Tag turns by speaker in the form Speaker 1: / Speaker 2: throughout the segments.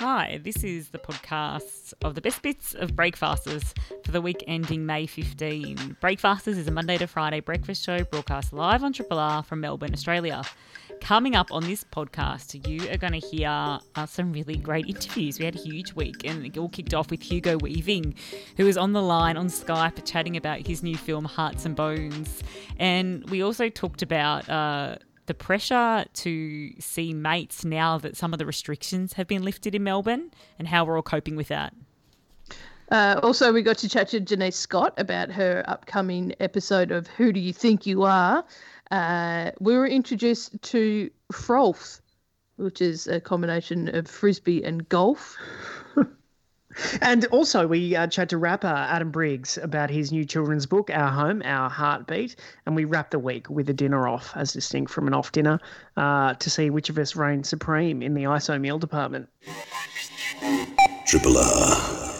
Speaker 1: Hi, this is the podcast of the best bits of Breakfasters for the week ending May 15. Breakfasters is a Monday to Friday breakfast show broadcast live on Triple R from Melbourne, Australia. Coming up on this podcast, you are going to hear uh, some really great interviews. We had a huge week, and it all kicked off with Hugo Weaving, who was on the line on Skype chatting about his new film Hearts and Bones. And we also talked about. Uh, the pressure to see mates now that some of the restrictions have been lifted in Melbourne and how we're all coping with that.
Speaker 2: Uh, also, we got to chat to Denise Scott about her upcoming episode of Who Do You Think You Are? Uh, we were introduced to Frolf, which is a combination of frisbee and golf.
Speaker 3: And also, we uh, chat to rapper Adam Briggs about his new children's book, Our Home, Our Heartbeat. And we wrap the week with a dinner off, as distinct from an off dinner, uh, to see which of us reigns supreme in the ISO meal department.
Speaker 4: Triple R.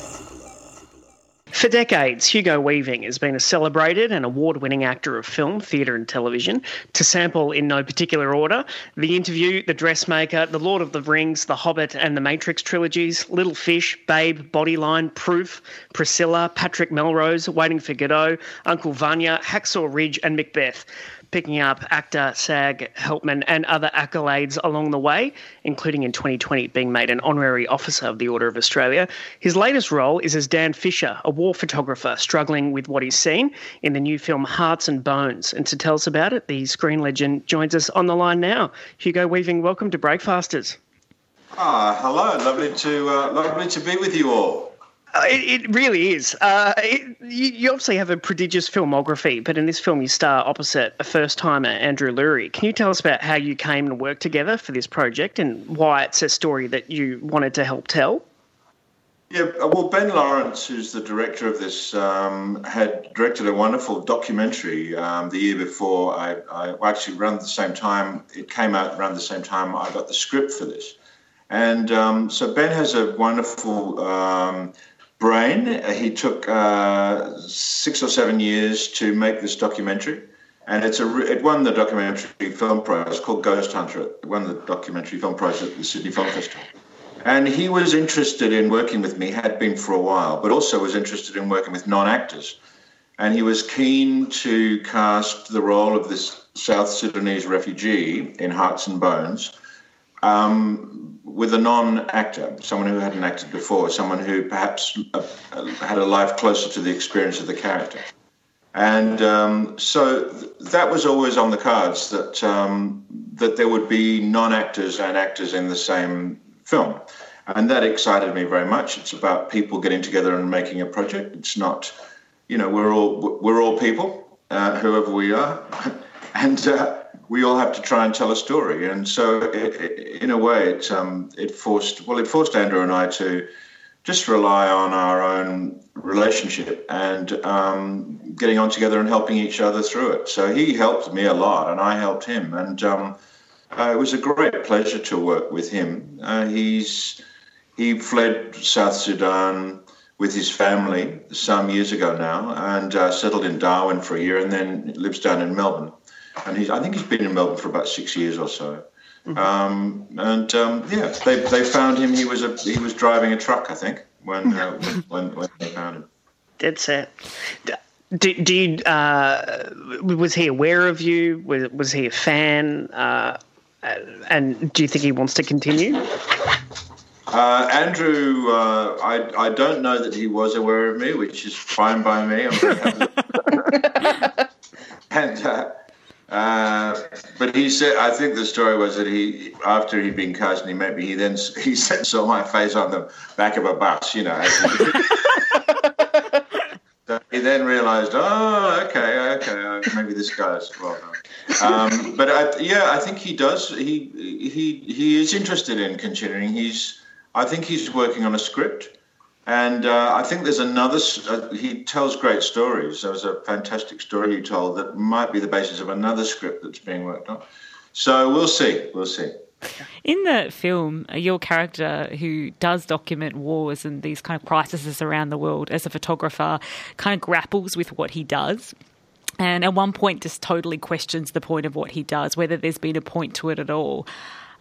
Speaker 3: For decades, Hugo Weaving has been a celebrated and award winning actor of film, theatre, and television. To sample in no particular order The Interview, The Dressmaker, The Lord of the Rings, The Hobbit, and The Matrix trilogies, Little Fish, Babe, Bodyline, Proof, Priscilla, Patrick Melrose, Waiting for Godot, Uncle Vanya, Hacksaw Ridge, and Macbeth picking up AACTA SAG Helpmann and other accolades along the way, including in 2020 being made an honorary officer of the Order of Australia. His latest role is as Dan Fisher, a war photographer struggling with what he's seen in the new film Hearts and Bones. And to tell us about it, the screen legend joins us on the line now. Hugo Weaving, welcome to Breakfasters.
Speaker 5: Ah, hello. Lovely to uh, lovely to be with you all.
Speaker 3: Uh, it, it, really is. Uh, it, you, obviously have a prodigious filmography, but in this film you star opposite a first timer, Andrew Luri. Can you tell us about how you came and worked together for this project and why it's a story that you wanted to help tell?
Speaker 5: Yeah, uh, well, Ben Lawrence, who's the director of this, um, had directed a wonderful documentary um, the year before. I, I actually around the same time it came out around the same time I got the script for this, and um, so Ben has a wonderful um, brain. He took uh, six or seven years to make this documentary, and it's a it won the documentary film prize. Called Ghost Hunter. It won the documentary film prize at the Sydney Film Festival. And he was interested in working with me, had been for a while, but also was interested in working with non-actors. And he was keen to cast the role of this South Sudanese refugee in Hearts and Bones. Um, with a non-actor, someone who hadn't acted before, someone who perhaps uh, had a life closer to the experience of the character. And um, so th- that was always on the cards that um, that there would be non-actors and actors in the same film, and that excited me very much. It's about people getting together and making a project. It's not, you know, we're all we're all people, uh, whoever we are, and. Uh, we all have to try and tell a story. And so, it, it, in a way, it um, it forced well, it forced Andrew and I to just rely on our own relationship and um, getting on together and helping each other through it. So he helped me a lot, and I helped him, and um, uh, it was a great pleasure to work with him. Uh, he's he fled South Sudan with his family some years ago now and uh, settled in Darwin for a year, and then lives down in Melbourne and he's I think he's been in Melbourne for about six years or so. Mm-hmm. Um, and um, yeah, they, they found him. He was a he was driving a truck, I think, when uh, when, when they found him.
Speaker 3: That's it. Do, do you, uh, was he aware of you? Was, was he a fan? Uh, and do you think he wants to continue?
Speaker 5: Uh, Andrew, uh, I, I don't know that he was aware of me, which is fine by me. I'm very happy. and uh, uh, but he said, I think the story was that he, after he'd been cast, he met me, he then he said, saw my face on the back of a bus, you know. so he then realised, oh, okay, okay, maybe this guy's well Um, but I, yeah, I think he does. He he he is interested in continuing. He's, I think he's working on a script. And uh, I think there's another, uh, he tells great stories. There was a fantastic story he told that might be the basis of another script that's being worked on. So we'll see. We'll see.
Speaker 1: In the film, your character who does document wars and these kind of crises around the world as a photographer kind of grapples with what he does. And at one point, just totally questions the point of what he does, whether there's been a point to it at all.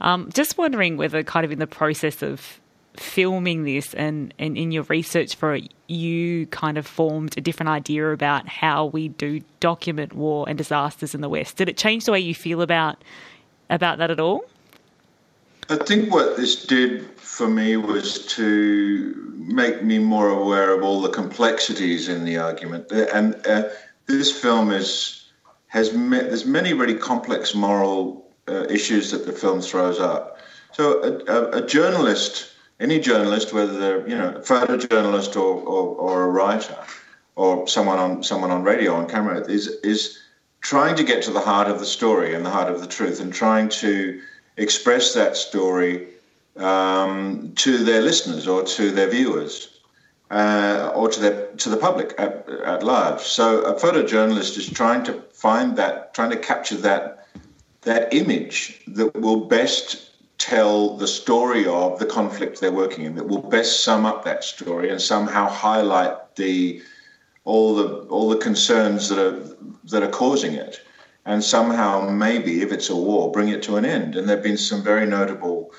Speaker 1: Um, just wondering whether, kind of in the process of filming this and, and in your research for it, you kind of formed a different idea about how we do document war and disasters in the West. Did it change the way you feel about about that at all?
Speaker 5: I think what this did for me was to make me more aware of all the complexities in the argument. And uh, this film is has met, there's many really complex moral uh, issues that the film throws up. So a, a, a, journalist, any journalist, whether they're you know a photojournalist or, or, or a writer or someone on someone on radio on camera, is is trying to get to the heart of the story and the heart of the truth and trying to express that story um, to their listeners or to their viewers uh, or to the to the public at, at large. So a photojournalist is trying to find that, trying to capture that that image that will best tell the story of the conflict they're working in, that will best sum up that story and somehow highlight the all the all the concerns that are that are causing it, and somehow maybe if it's a war, bring it to an end. And there've been some very notable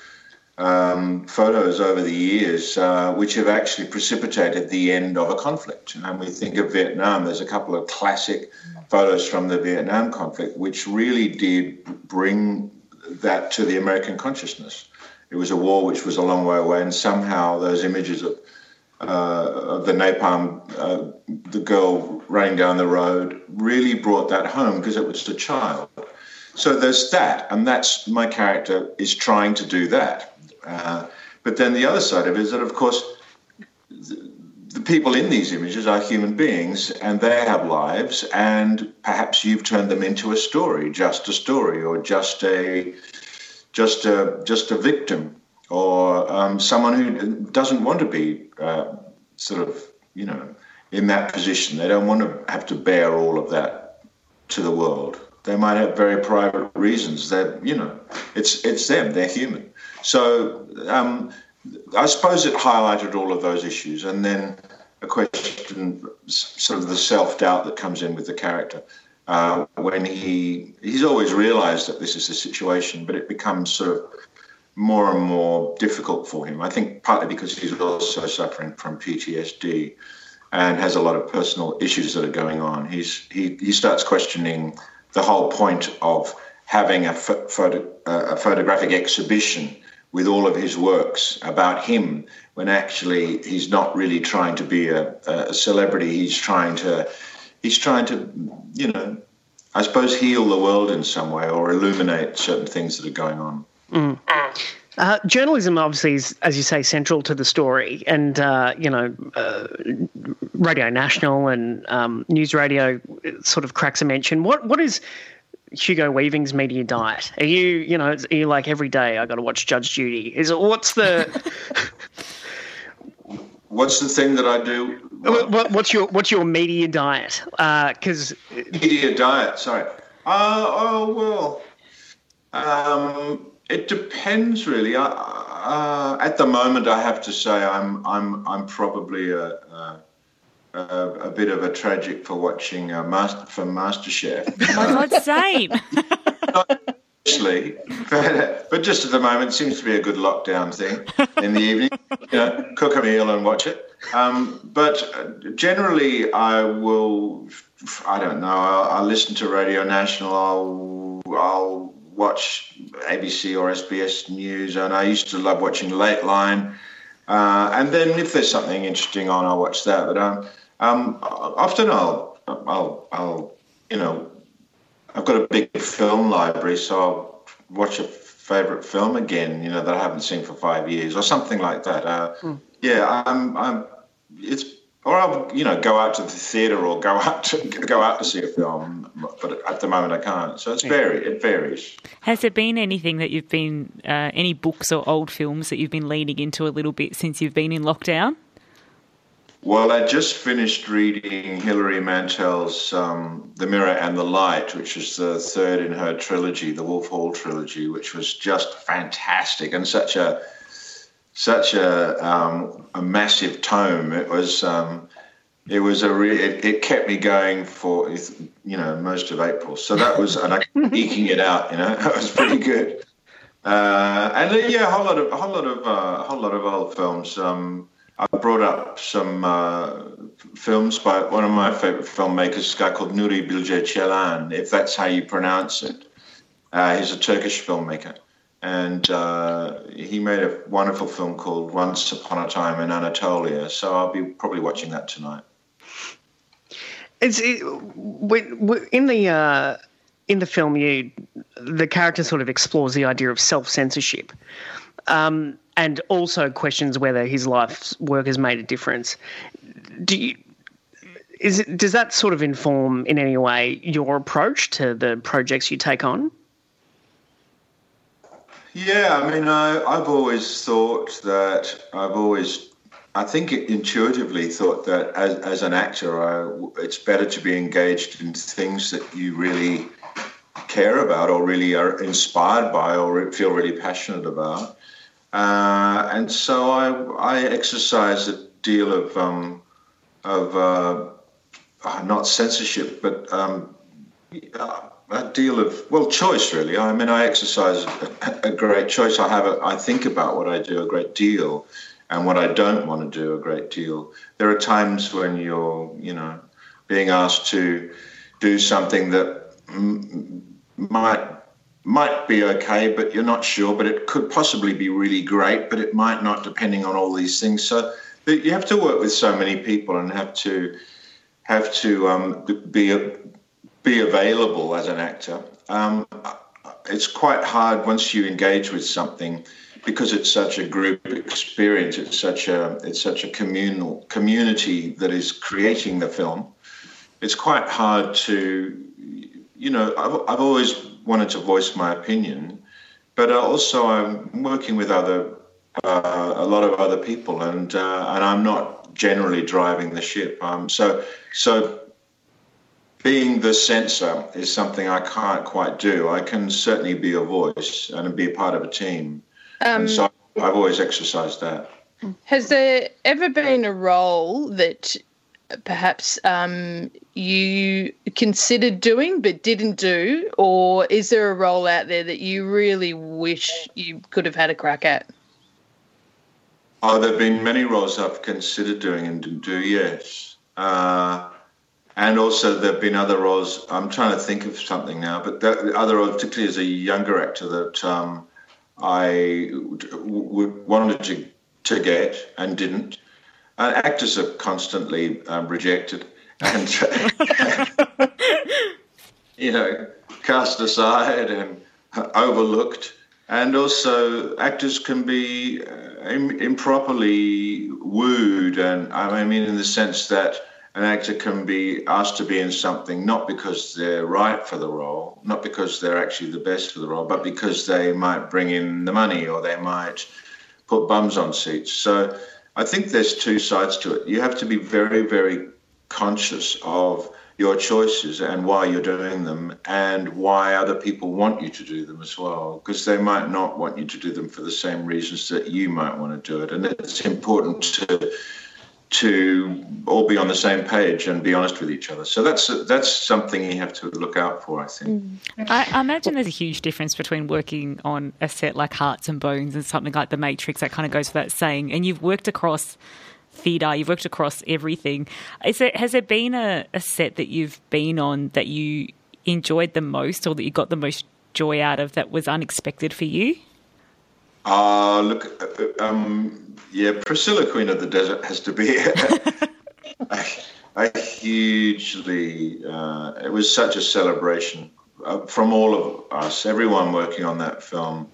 Speaker 5: um, photos over the years, uh, which have actually precipitated the end of a conflict. And we think of Vietnam, there's a couple of classic photos from the Vietnam conflict, which really did bring that to the American consciousness. It was a war which was a long way away, and somehow those images of, uh, of the napalm, uh, the girl running down the road, really brought that home because it was a child. So there's that, and that's my character is trying to do that. Uh, but then the other side of it is that, of course, people in these images are human beings and they have lives, and perhaps you've turned them into a story, just a story, or just a just a just a victim, or um, someone who doesn't want to be uh, sort of you know in that position. They don't want to have to bear all of that to the world. They might have very private reasons that you know it's it's them. They're human. So um, I suppose it highlighted all of those issues, and then a question, sort of the self doubt that comes in with the character. Uh, when he he's always realised that this is the situation, but it becomes sort of more and more difficult for him. I think partly because he's also suffering from PTSD and has a lot of personal issues that are going on. He's he he starts questioning the whole point of having a, photo, a photographic exhibition with all of his works about him when actually he's not really trying to be a, a celebrity he's trying to he's trying to you know i suppose heal the world in some way or illuminate certain things that are going on
Speaker 3: mm. Uh, journalism obviously is, as you say, central to the story, and uh, you know, uh, Radio National and um, News Radio sort of cracks a mention. What what is Hugo Weaving's media diet? Are you, you know, are you like every day I got to watch Judge Judy? Is it what's the
Speaker 5: what's the thing that I do?
Speaker 3: What, what's your what's your media diet? Because
Speaker 5: uh, media diet. Sorry. Uh, oh well. Um, it depends really. I, uh, at the moment, I have to say I'm I'm I'm probably a, a a, a, bit of a tragic for watching uh, Master from MasterChef.
Speaker 1: My God, same.
Speaker 5: Actually, but, but just at the moment, seems to be a good lockdown thing in the evening. You know, cook a meal and watch it. Um, but generally, I will. I don't know. I'll, I'll, listen to Radio National. I'll I'll watch ABC or SBS News, and I used to love watching Lateline. Uh, and then if there's something interesting on, I'll watch that. But um, um, often I'll, I'll, I'll, you know, I've got a big film library, so I'll watch a favorite film again, you know, that I haven't seen for five years or something like that. Uh, mm. Yeah, I'm, I'm, it's, or I'll, you know, go out to the theatre or go out to go out to see a film, but at the moment I can't. So it's very, it varies.
Speaker 1: Has there been anything that you've been, uh, any books or old films that you've been leaning into a little bit since you've been in lockdown?
Speaker 5: Well, I just finished reading Hilary Mantel's um, The Mirror and the Light, which is the third in her trilogy, the Wolf Hall trilogy, which was just fantastic and such a such a um, a massive tome. It was um, it was a re- it, it, kept me going for you know most of April. So that was and I eking it out. You know, that was pretty good. Uh, and uh, yeah, a whole lot of a whole lot of uh, a whole lot of old films. Um, I brought up some uh, films by one of my favorite filmmakers, a guy called Nuri Bilge Ceylan, if that's how you pronounce it. Uh, he's a Turkish filmmaker, and uh, he made a wonderful film called Once Upon a Time in Anatolia. So I'll be probably watching that tonight.
Speaker 3: It's it, in the uh, in the film. You the character sort of explores the idea of self censorship, um, and also questions whether his life's work has made a difference. Do you? Is it, does that sort of inform in any way your approach to the projects you take on?
Speaker 5: Yeah, I mean, I, I've always thought that I've always, I think intuitively thought that as, as an actor, I, it's better to be engaged in things that you really care about or really are inspired by or feel really passionate about. Uh, and so I, I exercise a deal of, um, of uh, not censorship, but um, a deal of well choice really. I mean i exercise a, a great choice. I have a, i think about what i do a great deal and what i don't want to do a great deal. There are times when you're you know being asked to do something that m- might might be okay but you're not sure but it could possibly be really great but it might not depending on all these things. So you have to work with so many people and have to have to um, be a, be available as an actor. Um, it's quite hard once you engage with something because it's such a group experience. It's such a it's such a communal community that is creating the film. It's quite hard to, you know, I've, I've always wanted to voice my opinion, but also I'm working with other uh, a lot of other people, and uh, and I'm not generally driving the ship. Um, so so being the censor is something I can't quite do. I can certainly be a voice and be a part of a team. Um, and so I've always exercised that.
Speaker 2: Has there ever been a role that perhaps um, you considered doing but didn't do? Or is there a role out there that you really wish you could have had a crack at?
Speaker 5: Oh, there have been many roles I've considered doing and didn't do, yes. Uh, and also there have been other roles. I'm trying to think of something now, but the other roles, particularly as a younger actor, that um, I wanted to to get and didn't. Actors are constantly um, rejected and you know cast aside and overlooked. And also, actors can be uh, improperly wooed, and I mean, in the sense that an actor can be asked to be in something not because they're right for the role, not because they're actually the best for the role, but because they might bring in the money or they might put bums on seats. So I think there's two sides to it. You have to be very, very conscious of your choices and why you're doing them and why other people want you to do them as well because they might not want you to do them for the same reasons that you might want to do it and it's important to to all be on the same page and be honest with each other. So that's that's something you have to look out for, I think.
Speaker 1: Mm. I, I, imagine there's a huge difference between working on a set like Hearts and Bones and something like The Matrix. That kind of goes without saying. And you've worked across theatre, you've worked across everything. Is there, has there been a, a set that you've been on that you enjoyed the most, or that you got the most joy out of that was unexpected for you?
Speaker 5: Uh, look, um, yeah, Priscilla, Queen of the Desert, has to be a, a, hugely. Uh, it was such a celebration uh, from all of us, everyone working on that film.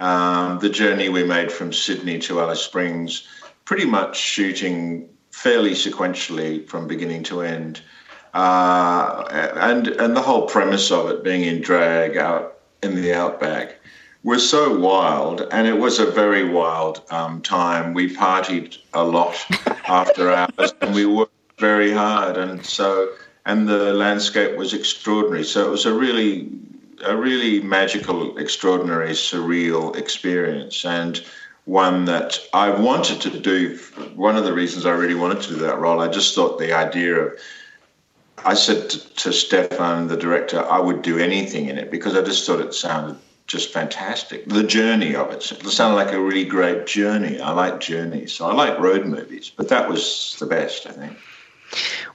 Speaker 5: Um, the journey we made from Sydney to Alice Springs, pretty much shooting fairly sequentially from beginning to end. Uh, and and the whole premise of it being in drag out in the outback was so wild, and it was a very wild um, time. We partied a lot after hours, and we worked very hard, and so and the landscape was extraordinary. So it was a really, a really magical, extraordinary, surreal experience, and one that I wanted to do. One of the reasons I really wanted to do that role, I just thought the idea of I said to, to Stephan, the director, I would do anything in it because I just thought it sounded just fantastic. The journey of it. It sounded like a really great journey. I like journeys. So I like road movies, but that was the best, I think.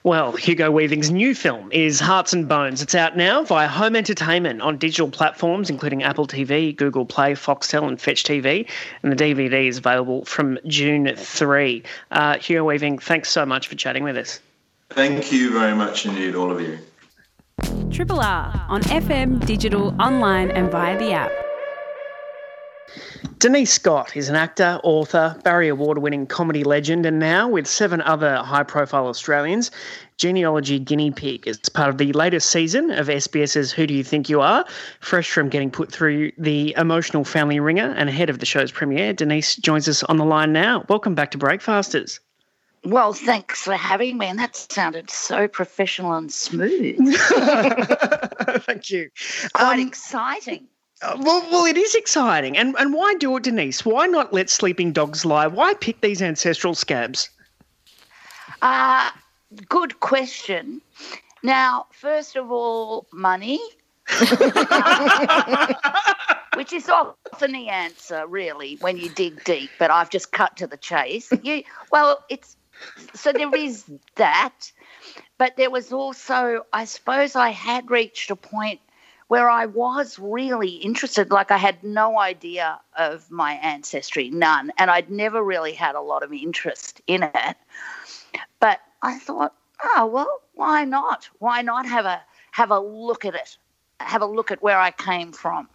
Speaker 3: Well, Hugo Weaving's new film is Hearts and Bones. It's out now via home entertainment on digital platforms, including Apple TV, Google Play, Foxtel, and Fetch TV. And the DVD is available from June 3. Uh, Hugo Weaving, thanks so much for chatting with us.
Speaker 5: Thank you very much indeed, all of you.
Speaker 4: Triple R on FM, digital, online, and via the app.
Speaker 3: Denise Scott is an actor, author, Barry Award winning comedy legend, and now with seven other high profile Australians, genealogy guinea pig is part of the latest season of SBS's Who Do You Think You Are? Fresh from getting put through the emotional family ringer and ahead of the show's premiere, Denise joins us on the line now. Welcome back to Breakfasters.
Speaker 6: Well, thanks for having me. And that sounded so professional and smooth.
Speaker 3: Thank you.
Speaker 6: Quite um, exciting.
Speaker 3: Uh, well, well, it is exciting. And, and why do it, Denise? Why not let sleeping dogs lie? Why pick these ancestral scabs?
Speaker 6: Uh, good question. Now, first of all, money. which is often the answer, really, when you dig deep. But I've just cut to the chase. You, well, it's so there is that, but there was also, I suppose, I had reached a point where I was really interested. Like I had no idea of my ancestry, none, and I'd never really had a lot of interest in it. But I thought, oh well, why not? Why not have a have a look at it? Have a look at where I came from.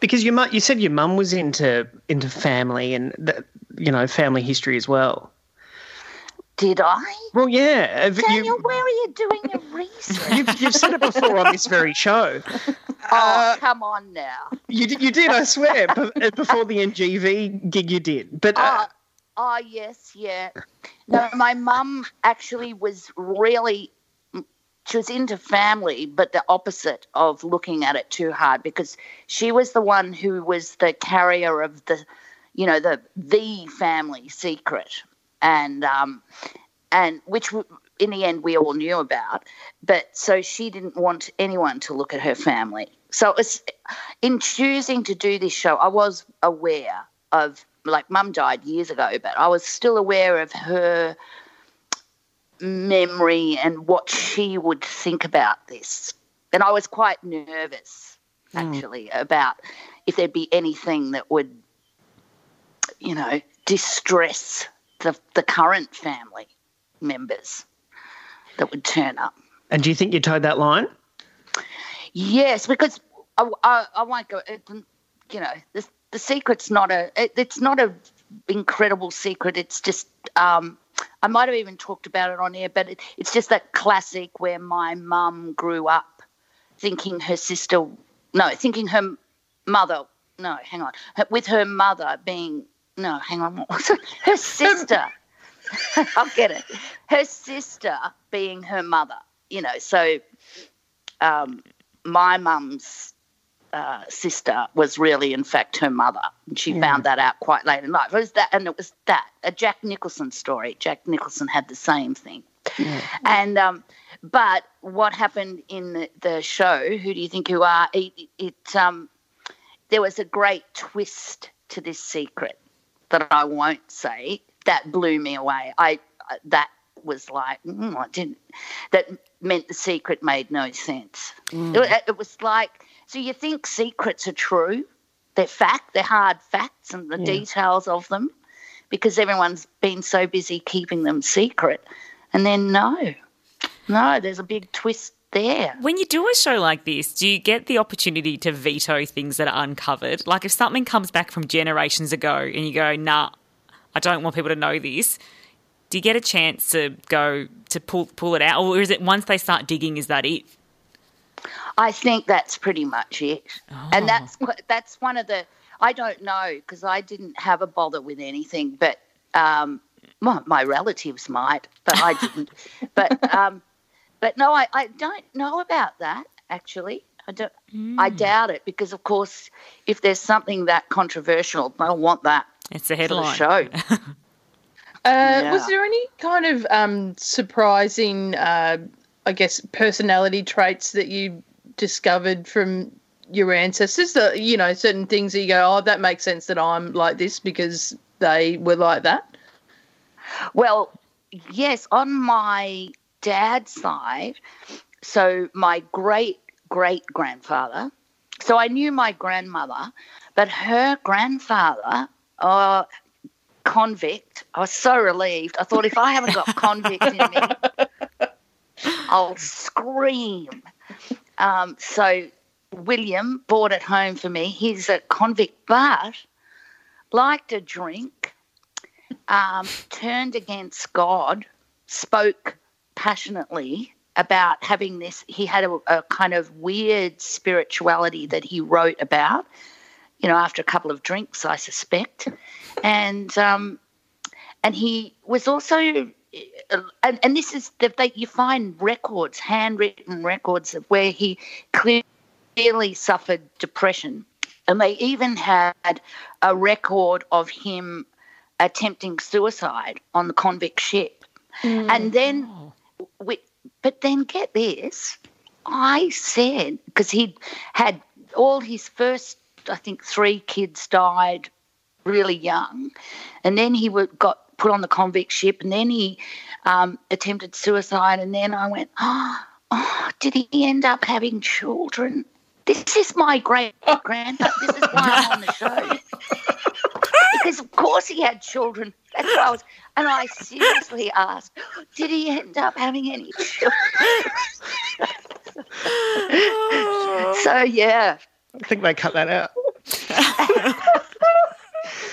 Speaker 3: Because you you said your mum was into into family and the, you know family history as well.
Speaker 6: Did I?
Speaker 3: Well, yeah.
Speaker 6: Daniel, you, where are you doing your research?
Speaker 3: You've, you've, said it before on this very show.
Speaker 6: Oh, uh, come on now.
Speaker 3: You, you did, I swear. before the NGV gig, you did. But. Uh,
Speaker 6: oh, yes, yeah. No, my mum actually was really. She was into family, but the opposite of looking at it too hard because she was the one who was the carrier of the, you know, the the family secret and um, and which in the end we all knew about. But so she didn't want anyone to look at her family. So was, in choosing to do this show, I was aware of like mum died years ago, but I was still aware of her memory and what she would think about this. And I was quite nervous mm. actually mm. about if there'd be anything that would, you know, distress the, the current family members that would turn up.
Speaker 3: And do you think you towed that line?
Speaker 6: Yes, because I, I, I won't go. You know, the, the secret's not a. It, it's not a incredible secret. It's just. Um, I might have even talked about it on air, but it, it's just that classic where my mum grew up thinking her sister, no, thinking her mother, no, hang on, with her mother being no, hang on. Her sister. I'll get it. Her sister being her mother. You know, so um, my mum's uh, sister was really, in fact, her mother. And she yeah. found that out quite late in life. It was that, and it was that a Jack Nicholson story. Jack Nicholson had the same thing. Yeah. And um, but what happened in the, the, show? Who do you think you are? It, it um, there was a great twist to this secret that I won't say that blew me away. I that was like mm, I didn't. That meant the secret made no sense. Mm. It, it, was like so you think secrets are true, they're fact, they're hard facts, and the yeah. details of them, because everyone's been so busy keeping them secret, and then no, no, there's a big twist there.
Speaker 1: When you do a show like this, do you get the opportunity to veto things that are uncovered? Like if something comes back from generations ago and you go, nah, I don't want people to know this, do you get a chance to go to pull pull it out, or is it once they start digging, is that it?
Speaker 6: I think that's pretty much it, oh. and that's that's one of the I don't know because I didn't have a bother with anything, but um, my, my relatives might, but I didn't. but um, but no, I, I don't know about that actually. I don't. Mm. I doubt it because, of course, if there's something that controversial, they'll want that.
Speaker 1: It's a headline.
Speaker 6: The show.
Speaker 2: uh, yeah. Was there any kind of um, surprising, uh, I guess, personality traits that you discovered from your ancestors? That you know, certain things that you go, oh, that makes sense that I'm like this because they were like that.
Speaker 6: Well, yes, on my dad's side, so my great great grandfather. So I knew my grandmother, but her grandfather, uh, convict. I was so relieved. I thought if I haven't got convict in me, I'll scream. Um, so William bought it home for me. He's a convict, but liked a drink, um, turned against God, spoke passionately about having this. He had a, a kind of weird spirituality that he wrote about you know, after a couple of drinks, I suspect. And um, and he was also, and, and this is that they, you find records, handwritten records of where he clearly suffered depression, and they even had a record of him attempting suicide on the convict ship. Mm. And then, we, but then get this, I said because he had all his first I think three kids died really young, and then he got put on the convict ship, and then he um, attempted suicide, and then I went, oh, oh, did he end up having children? This is my great grandfather. This is why I'm on the show. because of course he had children. That's what I was, and I seriously asked, did he end up having any children? so yeah,
Speaker 3: I think they cut that out.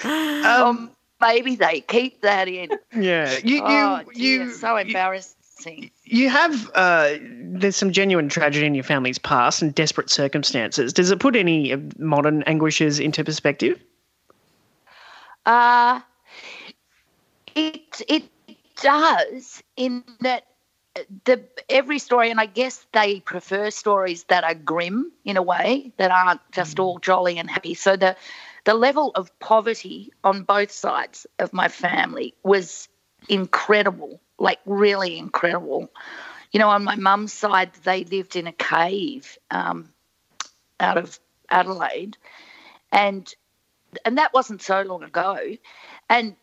Speaker 6: um, maybe they keep that in.
Speaker 3: Yeah, you, you, oh,
Speaker 6: dear, you so embarrassing.
Speaker 3: You have uh, there's some genuine tragedy in your family's past and desperate circumstances. Does it put any modern anguishes into perspective?
Speaker 6: Uh it it does in that the every story, and I guess they prefer stories that are grim in a way, that aren't just all jolly and happy. So the the level of poverty on both sides of my family was incredible, like really incredible. You know, on my mum's side, they lived in a cave um, out of Adelaide, and and that wasn't so long ago, and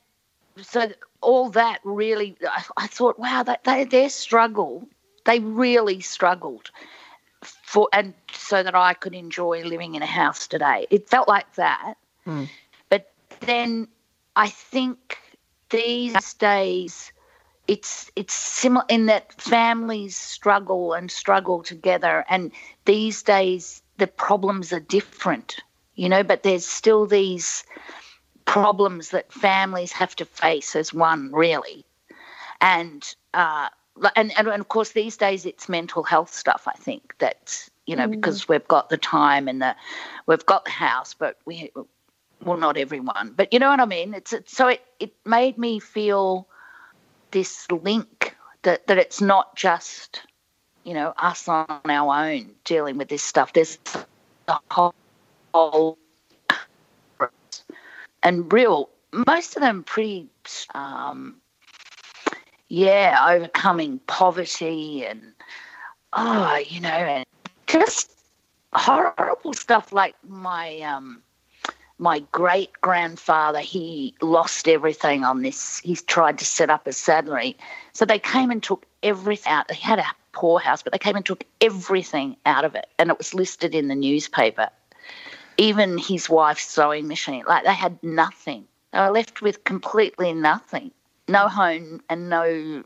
Speaker 6: so all that really, I, I thought, wow, that they, their struggle, they really struggled for, and so that I could enjoy living in a house today. It felt like that. Mm. But then I think these days, it's it's similar in that families struggle and struggle together, and these days the problems are different, you know. But there's still these problems that families have to face as one, really. And, uh, and, and, of course, these days it's mental health stuff, I think, that, you know, mm. because we've got the time and the, we've got the house, but we, well, not everyone, but you know what I mean? It's, it's so it, it made me feel this link that, that it's not just, you know, us on our own dealing with this stuff. There's a whole, whole and real, most of them pretty, um, yeah, overcoming poverty and, oh, you know, and just horrible stuff like my, um, my great grandfather, he lost everything on this. He's tried to set up a saddlery. So they came and took everything out. He had a poorhouse, but they came and took everything out of it. And it was listed in the newspaper even his wife's sewing machine. Like they had nothing. They were left with completely nothing. No home and no,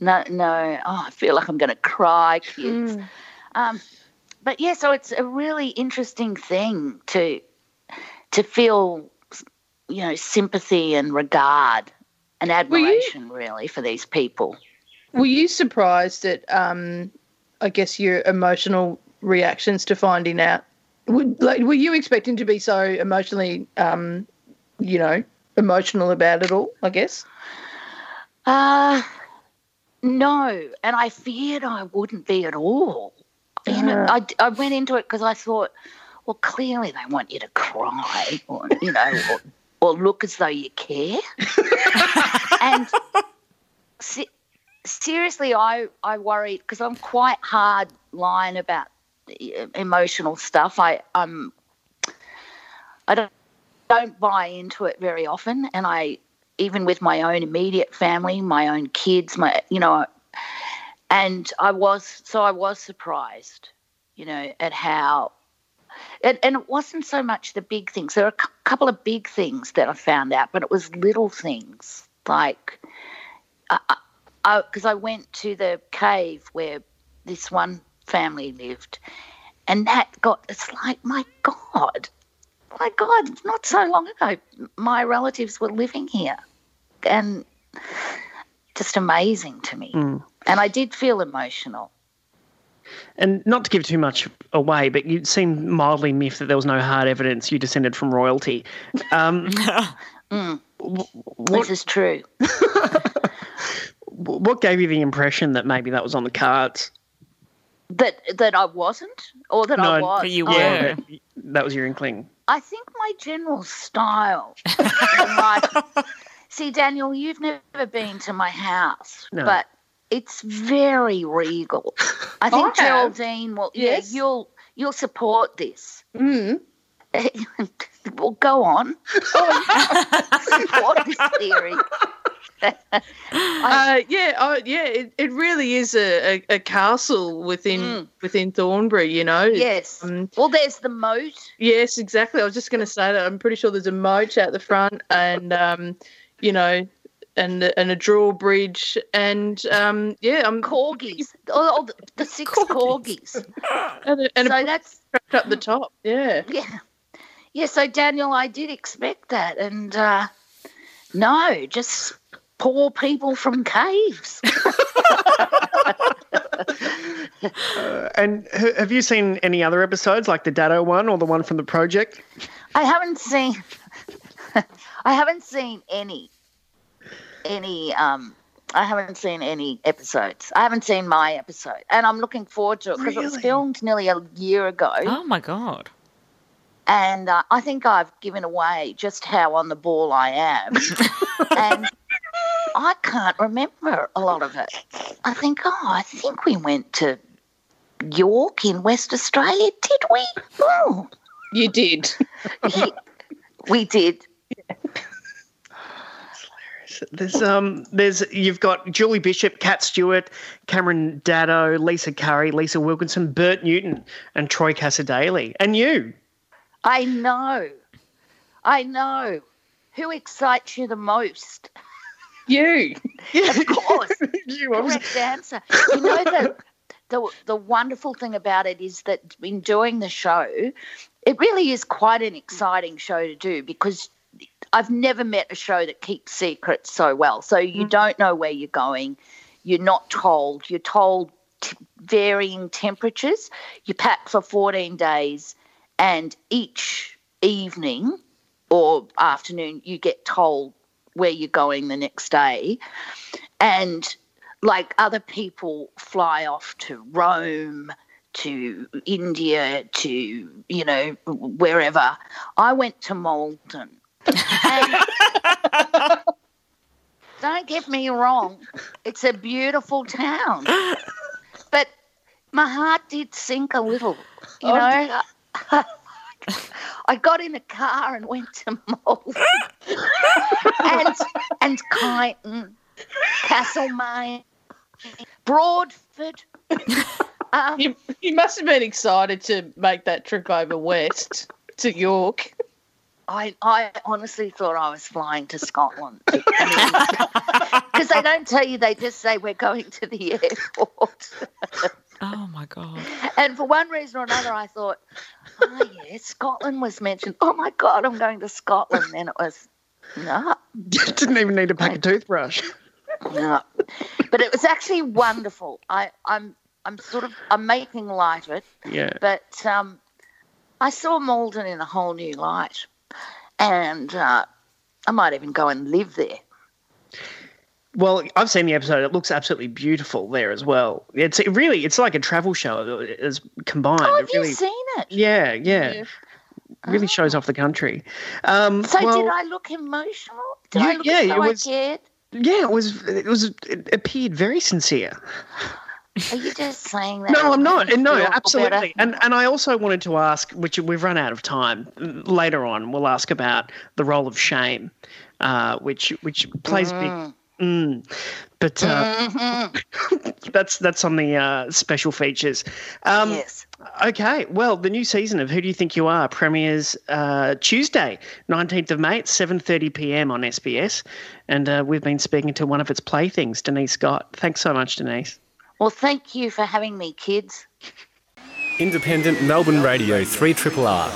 Speaker 6: no, no. Oh, I feel like I'm going to cry, kids. Mm. Um, but yeah, so it's a really interesting thing to to feel, you know, sympathy and regard and admiration, you, really, for these people.
Speaker 2: Were you surprised at, um, I guess, your emotional reactions to finding out would like were you expecting to be so emotionally, um, you know, emotional about it all? I guess.
Speaker 6: Uh no, and I feared I wouldn't be at all. You know, I, I went into it because I thought, well, clearly they want you to cry, or you know, or, or look as though you care. and seriously, I I worried because I'm quite hard line about emotional stuff. I I'm I don't don't buy into it very often, and I even with my own immediate family, my own kids, my you know, and I was so I was surprised, you know, at how. And, and it wasn't so much the big things. There are a cou- couple of big things that I found out, but it was little things like because I, because I went to the cave where this one family lived, and that got it's like my God, my God, not so long ago, my relatives were living here, and just amazing to me. And I did feel emotional.
Speaker 3: And not to give too much away, but you seem mildly miffed that there was no hard evidence you descended from royalty. Um,
Speaker 6: This is true.
Speaker 3: what gave you the impression that maybe that was on the cards?
Speaker 6: That that I wasn't, or that I
Speaker 3: No,
Speaker 6: was.
Speaker 1: but you
Speaker 6: Oh,
Speaker 1: were.
Speaker 3: that, that was your inkling.
Speaker 6: I think my general style. like, see, Daniel, you've never been to my house,
Speaker 3: No.
Speaker 6: but it's very regal. I think
Speaker 2: I.
Speaker 6: Geraldine will.
Speaker 2: Yes.
Speaker 6: Yeah, you'll you'll support this.
Speaker 2: Mm.
Speaker 6: well, go on. support this theory.
Speaker 2: Uh, yeah, oh, yeah. It, it really is a, a, a castle within
Speaker 6: Mm.
Speaker 2: within Thornbury. You know.
Speaker 6: Yes.
Speaker 2: Um,
Speaker 6: Well, there's the moat.
Speaker 2: Yes, exactly. I was just going to say that. I'm pretty sure there's a moat out the front, and um, you know, and and a drawbridge, and um, yeah, I'm
Speaker 6: corgis. Oh, the, six corgis.
Speaker 2: and a, and
Speaker 6: so
Speaker 2: a
Speaker 6: that's
Speaker 2: up the top. Yeah.
Speaker 6: yeah, yeah. So Daniel, I did expect that, and uh, no, just poor people from caves.
Speaker 3: And have you seen any other episodes, like the Daddo one or the one from the project?
Speaker 6: I haven't seen. I haven't seen any. Any. Um. I haven't seen any episodes. I haven't seen my episode, and I'm looking forward to it because it was filmed nearly a year ago.
Speaker 1: Oh my god.
Speaker 6: and uh, I think I've given away just how on the ball I am, and I can't remember a lot of it. I think, oh, I think we went to York in West Australia, did we? Oh,
Speaker 2: You did.
Speaker 6: yeah, we did.
Speaker 3: There's um, there's you've got Julie Bishop, Kat Stewart, Cameron Daddo, Lisa Curry, Lisa Wilkinson, Bert Newton, and Troy Cassar-Daley, and you.
Speaker 6: I know, I know. Who excites you the most?
Speaker 2: You.
Speaker 6: Of course.
Speaker 3: you
Speaker 6: Correct answer. You know the, the the wonderful thing about it is that in doing the show, it really is quite an exciting show to do because I've never met a show that keeps secrets so well. So you mm. don't know where you're going. You're not told. You're told t- varying temperatures. You pack for 14 days, and each evening or afternoon, you get told where you're going the next day. And like other people fly off to Rome, to India, to, you know, wherever. I went to Maldon. Don't get me wrong, it's a beautiful town. But my heart did sink a little, you
Speaker 2: Oh,
Speaker 6: know. I got in a car and went to Maldon and and Kyneton, Castlemaine, Broadford. Um,
Speaker 2: you. You must have been excited to make that trip over west to York.
Speaker 6: I, I honestly thought I was flying to Scotland because they don't tell you; they just say we're going to the airport.
Speaker 1: Oh my god.
Speaker 6: and for one reason or another, I thought, oh yeah, Scotland was mentioned. Oh my God, I'm going to Scotland. Then it was no,
Speaker 3: Didn't even need to pack a toothbrush.
Speaker 6: no. But it was actually wonderful. I, I'm I'm sort of I'm making light of it.
Speaker 3: Yeah.
Speaker 6: but um, I saw Maldon in a whole new light, and uh, I might even go and live there.
Speaker 3: Well, I've seen the episode. It looks absolutely beautiful there as well. It's it really, it's like a travel show as combined.
Speaker 6: Oh,
Speaker 3: It
Speaker 6: have
Speaker 3: really,
Speaker 6: you seen it?
Speaker 3: Yeah, yeah.
Speaker 2: Yeah.
Speaker 3: Really shows off the country. Um,
Speaker 6: So
Speaker 3: well,
Speaker 6: did I look emotional? Did I look
Speaker 3: yeah,
Speaker 6: as
Speaker 3: it was-
Speaker 6: I cared?
Speaker 3: Yeah, it was. It was. It appeared very sincere.
Speaker 6: Are you just saying that?
Speaker 3: No, I'm not. No, absolutely.
Speaker 6: better?
Speaker 3: And and I also wanted to ask, which we've run out of time. Later on, we'll ask about the role of shame, uh, which which plays a big. Mm. But uh,
Speaker 6: Mhm.
Speaker 3: that's that's on the uh, special features. Um,
Speaker 6: yes.
Speaker 3: Okay, well, the new season of Who Do You Think You Are premieres uh, Tuesday, nineteenth of May, at seven thirty PM on SBS, and uh, we've been speaking to one of its playthings, Denise Scott. Thanks so much, Denise.
Speaker 6: Well, thank you for having me, kids.
Speaker 7: Independent Melbourne Radio 3 Triple R.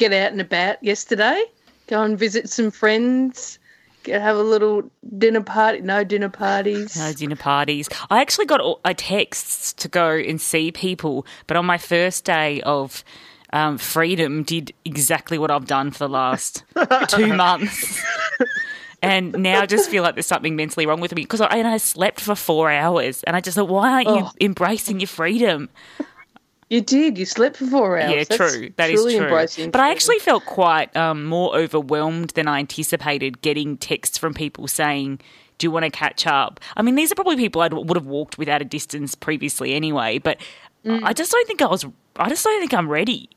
Speaker 2: Get out and about yesterday. Go and visit some friends. Get have a little dinner party. No dinner parties.
Speaker 1: No dinner parties. I actually got a text to go and see people, but on my first day of um, freedom, did exactly what I've done for the last two months. And now I just feel like there's something mentally wrong with me because I, and I slept for four hours, and I just thought, why aren't you
Speaker 2: Oh.
Speaker 1: embracing your freedom?
Speaker 2: You did. You slept for four hours.
Speaker 1: Yeah,
Speaker 2: That's
Speaker 1: true. That is true.
Speaker 2: Embracing
Speaker 1: But I actually felt quite um, more overwhelmed than I anticipated getting texts from people saying, "Do you want to catch up?" I mean, these are probably people I would have walked without a distance previously anyway. But
Speaker 2: Mm.
Speaker 1: I just don't think I was. I just don't think I'm ready.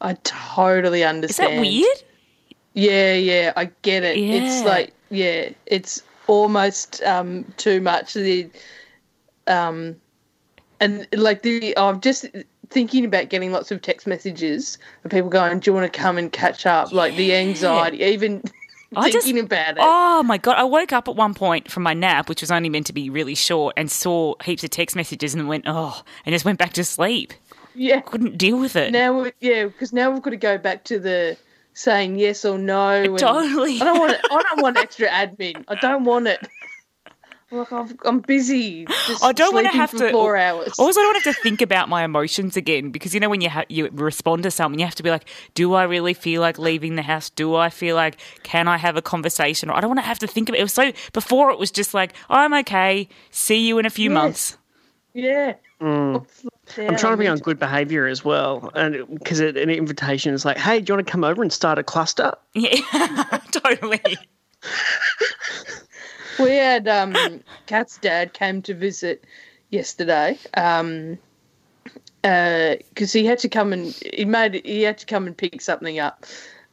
Speaker 2: I totally understand.
Speaker 1: Is that weird?
Speaker 2: Yeah, yeah, I get it.
Speaker 1: Yeah.
Speaker 2: It's like, yeah, it's almost um, too much. The, um, and like the, I'm just thinking about getting lots of text messages of people going, "Do you want to come and catch up?" Like the anxiety, even
Speaker 1: I just-
Speaker 2: thinking about it.
Speaker 1: Oh my god! I woke up at one point from my nap, which was only meant to be really short, and saw heaps of text messages, and went, "Oh," and just went back to sleep.
Speaker 2: yeah.
Speaker 1: Couldn't deal with it.
Speaker 2: Now, yeah, because now we've got to go back to the saying yes or no. and
Speaker 1: Totally.
Speaker 2: I don't want. It, I don't want extra admin. I don't want it. Like I've, I'm busy. Just
Speaker 1: I don't want to have to
Speaker 2: four hours.
Speaker 1: Also, I don't have to think about my emotions again because you know when you ha- you respond to something, you have to be like, "Do I really feel like leaving the house? Do I feel like can I have a conversation?" Or I don't want to have to think of it. It was so before it was just like, "I'm okay. See you in a few
Speaker 2: Yes.
Speaker 1: months."
Speaker 2: Yeah.
Speaker 3: Mm. I'm trying to be on good behaviour as well, and because an invitation is like, "Hey, do you want to come over and start a cluster?"
Speaker 1: Yeah, totally.
Speaker 2: We had um, dad came to visit yesterday because he had to come and he made he had to come and pick something up.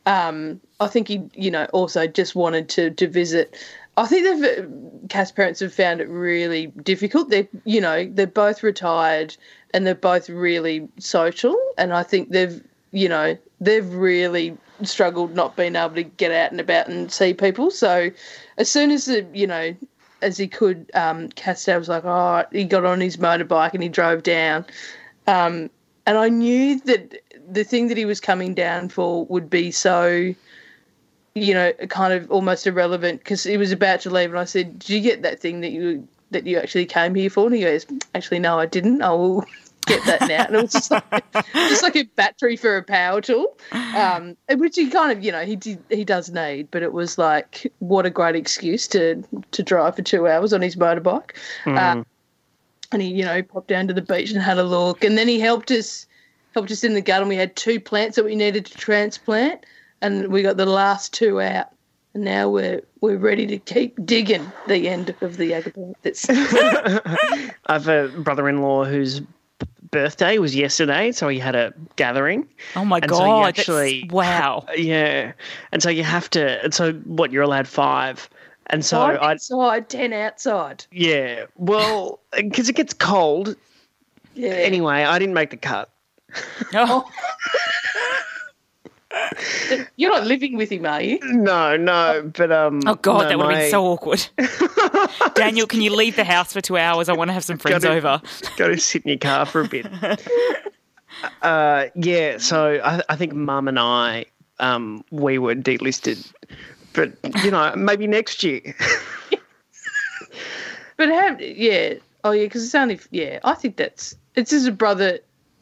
Speaker 2: Um, I think he, you know, also just wanted to to visit. I think they've Kath's parents have found it really difficult. They, you know, they're both retired and they're both really social, and I think they've, you know, they've really struggled not being able to get out and about and see people. So as soon as the you know as he could um Castell was like oh he got on his motorbike and he drove down. Um and I knew that the thing that he was coming down for would be so you know kind of almost irrelevant because he was about to leave and I said did you get that thing that you that you actually came here for? And he goes actually no I didn't. I will get that now and it was just like just like a battery for a power tool um, which he kind of, you know, he did, he does need, but it was like, what a great excuse to to drive for two hours on his motorbike. Uh, and he, you know, popped down to the beach and had a look, and then he helped us helped us in the garden. We had two plants that we needed to transplant, and we got the last two out. And now we're we're ready to keep digging the end of the agapanthus.
Speaker 3: I have a brother-in-law whose birthday was yesterday, so he had a gathering.
Speaker 1: Oh my
Speaker 3: And
Speaker 1: god! that's-
Speaker 3: actually-
Speaker 1: wow.
Speaker 3: Yeah, and so you have to. And so what? You're allowed five, and so
Speaker 2: Five
Speaker 3: I
Speaker 2: inside, ten outside.
Speaker 3: yeah. Well, uh, because it gets cold
Speaker 2: Yeah.
Speaker 3: anyway. I didn't make the cut.
Speaker 1: Oh,
Speaker 2: You're not living with him, are you?
Speaker 3: No, no, but um.
Speaker 1: oh god,
Speaker 3: no,
Speaker 1: that would have been so awkward. Daniel, can you leave the house for two hours? I want to have some friends
Speaker 3: Gotta-
Speaker 1: over.
Speaker 3: Go to sit in your car for a bit. uh, yeah, so I, I think Mum and I, um, we were delisted, but you know, maybe next year.
Speaker 2: But have yeah, oh yeah, because it's only yeah. I think that's it's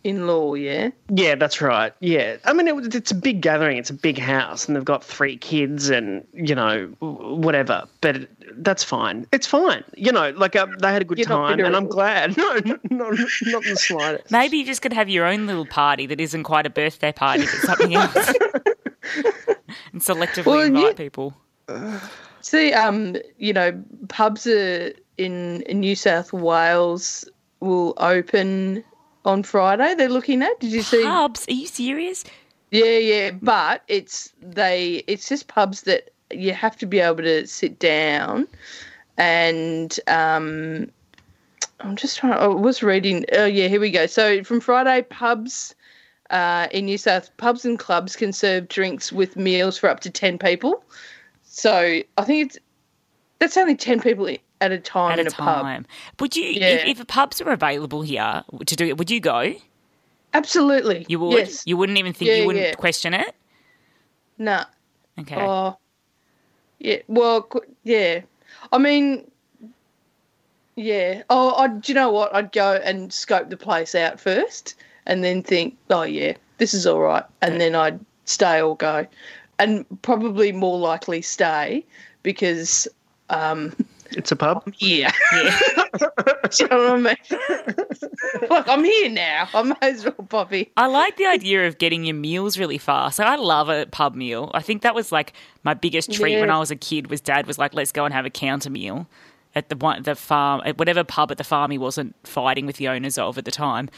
Speaker 2: his brother-in-law. Yeah,
Speaker 3: Yeah, that's right. Yeah, I mean, it, it's a big gathering. It's a big house, and they've got three kids, and you know, whatever. But that's fine. It's fine. You know, like uh, they had a good
Speaker 2: You're
Speaker 3: time, and I'm glad. No, no, not, not the slightest.
Speaker 1: Maybe you just could have your own little party that isn't quite a birthday party, but something else. and selectively
Speaker 2: Well,
Speaker 1: invite
Speaker 2: you-
Speaker 1: people.
Speaker 2: See, um, you know, pubs are in, in New South Wales will open on Friday. They're looking at. Did you see?
Speaker 1: Pubs? Are you serious?
Speaker 2: Yeah, yeah, but it's they. It's just pubs that you have to be able to sit down, and um, I'm just trying. I was reading. Oh yeah, here we go. So from Friday, pubs. Uh, in New South, pubs and clubs can serve drinks with meals for up to ten people. So I think it's that's only ten people at a time
Speaker 1: At
Speaker 2: in
Speaker 1: a
Speaker 2: a, pub.
Speaker 1: time. Would you,
Speaker 2: Yeah.
Speaker 1: if, if pubs were available here to do it, would you go?
Speaker 2: Absolutely,
Speaker 1: You would?
Speaker 2: Yes.
Speaker 1: You wouldn't even think,
Speaker 2: Yeah,
Speaker 1: you wouldn't
Speaker 2: yeah.
Speaker 1: question it?
Speaker 2: Nah.
Speaker 1: Okay.
Speaker 2: Oh, yeah. Well, yeah. I mean, yeah. Oh, I, do you know what? I'd go and scope the place out first, and then think, oh yeah, this is all right, and then I'd stay or go, and probably more likely stay because, um,
Speaker 3: It's a pub.
Speaker 2: yeah. do you know I mean? Look, I'm here now. I may as well, Bobby.
Speaker 1: I like the idea of getting your meals really fast. Like, I love a pub meal. I think that was like my biggest treat when I was a kid. Was Dad was like, "Let's go and have a counter meal." At the one, the farm, at whatever pub at the farm he wasn't fighting with the owners of at the time,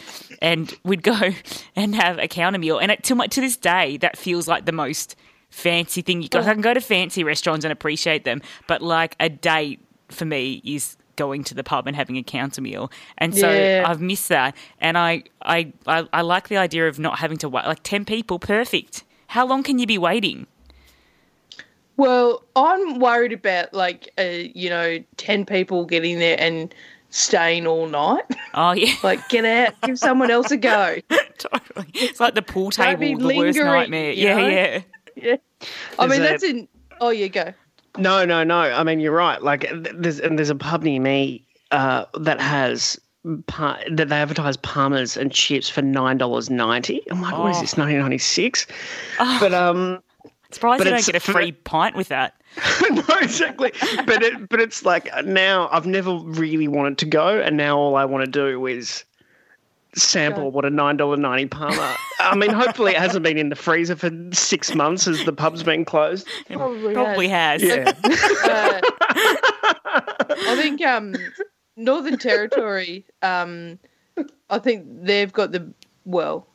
Speaker 1: and we'd go and have a counter meal. And it, to my, to this day, that feels like the most fancy thing you got. Oh. I can go to fancy restaurants and appreciate them, but like a date for me is going to the pub and having a counter meal. And so
Speaker 2: Yeah.
Speaker 1: I've missed that. And I, I, I, I like the idea of not having to wait. Like 10 people, perfect. How long can you be waiting?
Speaker 2: Well, I'm worried about like uh, you know ten people getting there and staying all night.
Speaker 1: Oh, yeah,
Speaker 2: like, get out, give someone else a go.
Speaker 1: totally. It's like the pool table, the worst nightmare. Yeah, yeah.
Speaker 2: Yeah, I mean
Speaker 3: it-
Speaker 2: that's in. Oh, yeah, go.
Speaker 3: No, no, no. I mean, you're right. Like, there's and there's a pub near me uh, that has par- that they advertise parmas and chips for nine dollars ninety. I'm like, what is
Speaker 1: Oh.
Speaker 3: this? Nineteen ninety six. But um,
Speaker 1: Surprised
Speaker 3: But
Speaker 1: you don't get a
Speaker 3: for-
Speaker 1: free pint with that.
Speaker 3: no, exactly. But it, but it's like now I've never really wanted to go, and now all I want to do is sample what a nine dollar ninety parma. I mean, hopefully it hasn't been in the freezer for six months as the pub's been closed.
Speaker 2: Probably,
Speaker 1: Probably has.
Speaker 3: Yeah.
Speaker 2: Uh, I think um, Northern Territory. Um, I think they've got the well,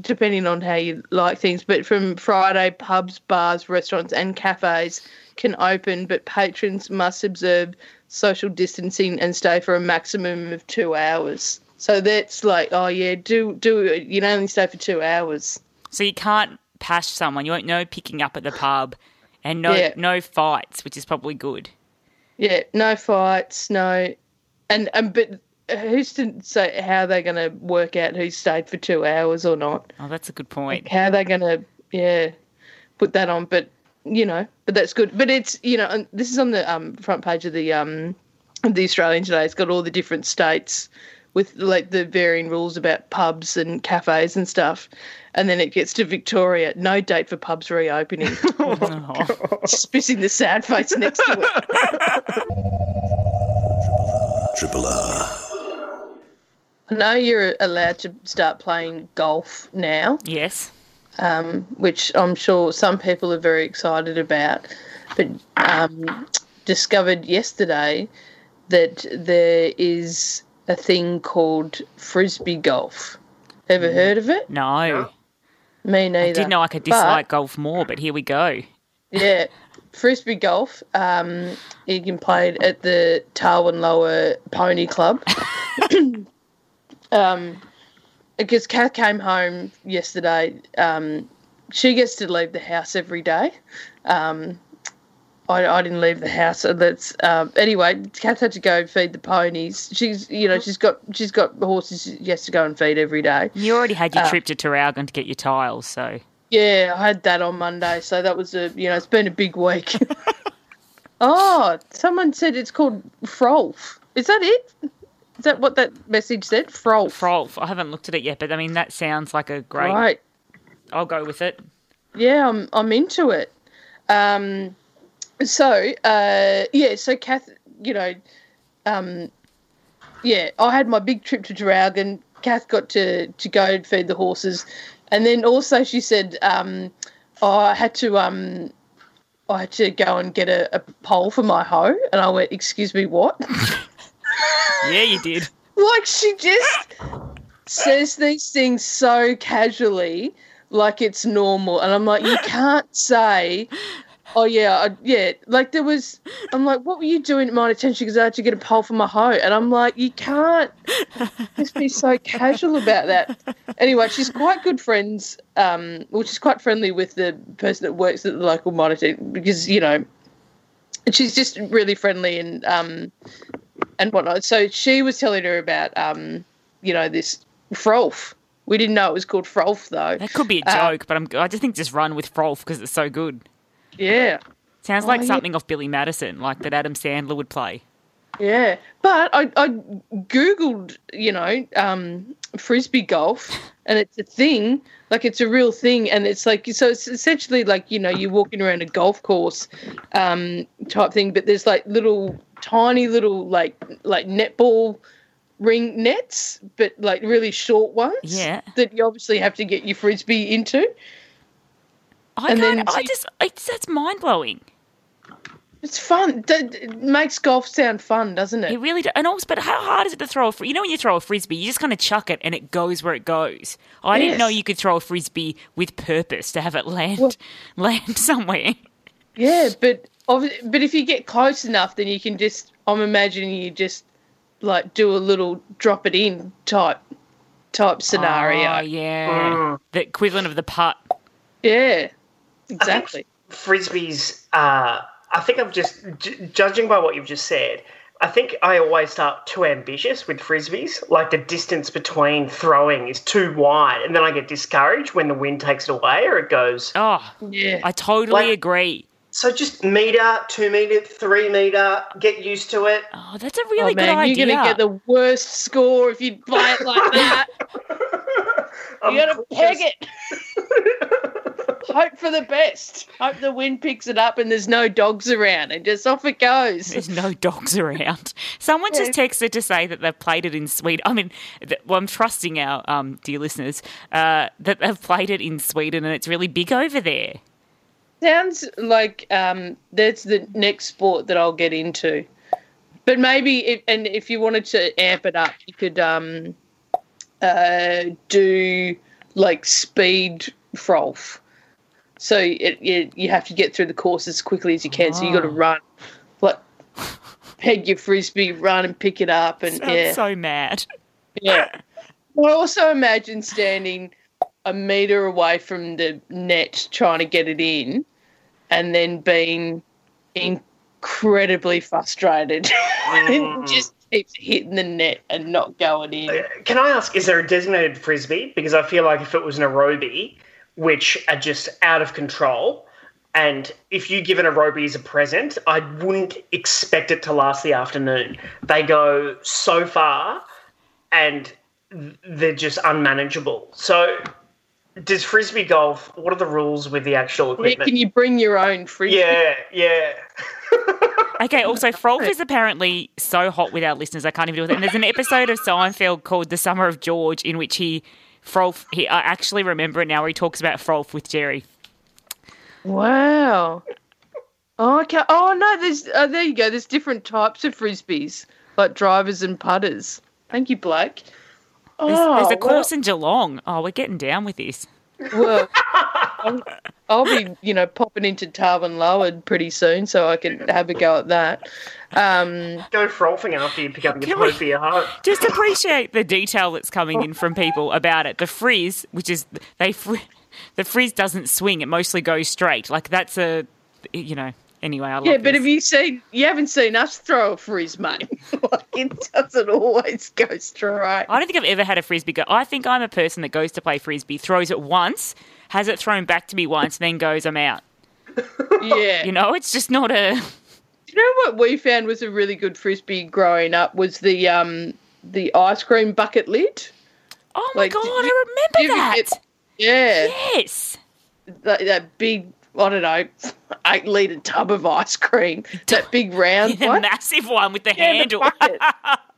Speaker 2: depending on how you like things. But from Friday, pubs, bars, restaurants, and cafes can open, but patrons must observe social distancing and stay for a maximum of two hours. So that's like, oh yeah, do do you can only stay for two hours.
Speaker 1: So you can't pash someone. You won't know picking up at the pub, and no
Speaker 2: Yeah.
Speaker 1: no fights, which is probably good.
Speaker 2: Yeah, no fights, no, and and but who's to say how they're going to work out who stayed for two hours or not?
Speaker 1: Oh, that's a good point.
Speaker 2: How they're going to yeah put that on? But you know, but that's good. But it's you know, and this is on the um, front page of the um of the Australian today. It's got all the different states with like the varying rules about pubs and cafes and stuff. And then it gets to Victoria, no date for pubs reopening.
Speaker 1: Oh.
Speaker 2: Just missing the sad face next to it.
Speaker 8: Triple R.
Speaker 2: I know you're allowed to start playing golf now,
Speaker 1: Yes.
Speaker 2: um, which I'm sure some people are very excited about. But um, discovered yesterday that there is a thing called frisbee golf. Ever heard of it?
Speaker 1: No.
Speaker 2: Me neither.
Speaker 1: I didn't know I could
Speaker 2: But-
Speaker 1: dislike golf more, but here we go.
Speaker 2: Yeah, frisbee golf. Um, you can play it at the Tarwin Lower Pony Club. um, because Kath came home yesterday. Um, she gets to leave the house every day. Um, I, I didn't leave the house. So that's um, anyway. Kath had to go feed the ponies. She's you know she's got she's got horses. She has to go and feed every day.
Speaker 1: You already had
Speaker 2: Uh,
Speaker 1: your trip to Traralgon to get your tiles, so
Speaker 2: Yeah, I had that on Monday, so that was a you know it's been a big week. oh, someone said it's called Frolf. Is that it? Is that what that message said? Frolf.
Speaker 1: Frolf. I haven't looked at it yet, but I mean that sounds like a great.
Speaker 2: Right.
Speaker 1: I'll go with it.
Speaker 2: Yeah, I'm I'm into it. Um, so uh, yeah, so Kath, you know, um, yeah, I had my big trip to Traralgon. Kath got to to go and feed the horses, and then also she said, um, oh, I had to um, I had to go and get a, a pole for my hoe, and I went, "Excuse me, what?"
Speaker 1: Yeah, you did.
Speaker 2: like she just says these things so casually, like it's normal, and I'm like, you can't say. Oh yeah, I, yeah. Like there was, I'm like, what were you doing at my attention? Because I had to get a pole for my hoe, and I'm like, you can't just be so casual about that. Anyway, she's quite good friends, um, which is quite friendly with the person that works at the local monitor because you know, she's just really friendly and um, and whatnot. So she was telling her about um, you know, this Frolf. We didn't know it was called Frolf though.
Speaker 1: That could be a
Speaker 2: Uh,
Speaker 1: joke, but I'm, I just think just run with Frolf because it's so good.
Speaker 2: Yeah.
Speaker 1: Sounds like
Speaker 2: Oh, yeah.
Speaker 1: something off Billy Madison, like that Adam Sandler would play.
Speaker 2: Yeah, but I, I googled, you know, um, frisbee golf, and it's a thing. Like it's a real thing, and it's like so. It's essentially like you know you're walking around a golf course, um, type thing. But there's like little, tiny little like like netball ring nets, but like really short ones.
Speaker 1: Yeah.
Speaker 2: That you obviously have to get your frisbee into.
Speaker 1: I
Speaker 2: And
Speaker 1: can't.
Speaker 2: then
Speaker 1: I just. It's, that's mind blowing.
Speaker 2: It's fun. It makes golf sound fun, doesn't it?
Speaker 1: It really. does. and also, but how hard is it to throw a? fr- You know, when you throw a frisbee, you just kind of chuck it and it goes where it goes. I didn't know you could throw a frisbee with purpose to have it land land somewhere.
Speaker 2: Yeah, but but if you get close enough, then you can just. I'm imagining you just like do a little drop it in type type scenario.
Speaker 1: Oh, yeah, mm. the equivalent of the putt.
Speaker 2: Yeah, exactly.
Speaker 3: frisbees. Uh, I think I'm just j- judging by what you've just said. I think I always start too ambitious with frisbees. Like the distance between throwing is too wide, and then I get discouraged when the wind takes it away or it goes.
Speaker 1: Oh,
Speaker 2: Yeah,
Speaker 1: I totally
Speaker 3: Like-
Speaker 1: agree.
Speaker 3: So just meter, two meter, three meter. Get used to it.
Speaker 1: Oh, that's a
Speaker 2: oh
Speaker 1: really good
Speaker 2: man,
Speaker 1: idea.
Speaker 2: you're gonna get the worst score if you play it like that.
Speaker 3: I'm
Speaker 2: you gotta peg it. Hope for the best. Hope the wind picks it up and there's no dogs around, and just off it goes.
Speaker 1: There's no dogs around. Someone just texted to say that they've played it in Sweden. I mean, th- well, I'm trusting our um, dear listeners uh, that they've played it in Sweden and it's really big over there.
Speaker 2: Sounds like um, that's the next sport that I'll get into. But maybe, if, and if you wanted to amp it up, you could um, uh, do like speed frolf. So it, it, you have to get through the course as quickly as you can. So you got to
Speaker 1: Oh. Ah.
Speaker 2: run, like peg your frisbee, run and pick it up, and
Speaker 1: Sounds
Speaker 2: yeah,
Speaker 1: so mad.
Speaker 2: yeah. I also imagine standing a meter away from the net trying to get it in and then being incredibly frustrated and mm. just keeps hitting the net and not going in.
Speaker 3: Uh, can I ask, is there a designated frisbee? Because I feel like if it was an aerobie, which are just out of control, and if you give an aerobie as a present, I wouldn't expect it to last the afternoon. They go so far, and they're just unmanageable. So, does frisbee golf? What are the rules with the actual equipment?
Speaker 2: Can you bring your own frisbee?
Speaker 3: yeah, yeah.
Speaker 1: Okay, also, Frolf is apparently so hot with our listeners, I can't even do it. And there's an episode of Seinfeld called The Summer of George in which he, Frolf, he, I actually remember it now, where he talks about Frolf with Jerry.
Speaker 2: Wow. Oh, okay. Oh no, there's uh, there you go. There's different types of frisbees, like drivers and putters. Thank you, Blake. Oh,
Speaker 1: There's, there's a
Speaker 2: well-
Speaker 1: course in Geelong. Oh, we're getting down with this.
Speaker 2: Well, I'll, I'll be, you know, popping into Tarwin Lower pretty soon, so I can have a go at that. Um,
Speaker 3: Go frothing after you pick up your
Speaker 1: Can
Speaker 3: point for your heart.
Speaker 1: Just appreciate the detail that's coming in from people about it. The frizz, which is they, fri- the frizz doesn't swing; it mostly goes straight. Like that's a, you know. Anyway, I love
Speaker 2: yeah, but
Speaker 1: this.
Speaker 2: have you seen? You haven't seen us throw a frizz, mate. like it doesn't always go straight.
Speaker 1: I don't think I've ever had a frisbee go. I think I'm a person that goes to play frisbee, throws it once, has it thrown back to me once, then goes, I'm out.
Speaker 2: Yeah.
Speaker 1: You know, it's just not a.
Speaker 2: Do you know what we found was a really good frisbee growing up was the um the ice cream bucket lid.
Speaker 1: Oh my
Speaker 2: Like,
Speaker 1: god,
Speaker 2: did
Speaker 1: I remember that.
Speaker 2: get- Yeah,
Speaker 1: Yes.
Speaker 2: that, that big I don't know eight liter tub of ice cream. That big round
Speaker 1: The
Speaker 2: one.
Speaker 1: massive one with the
Speaker 2: Yeah,
Speaker 1: handle.
Speaker 2: bucket.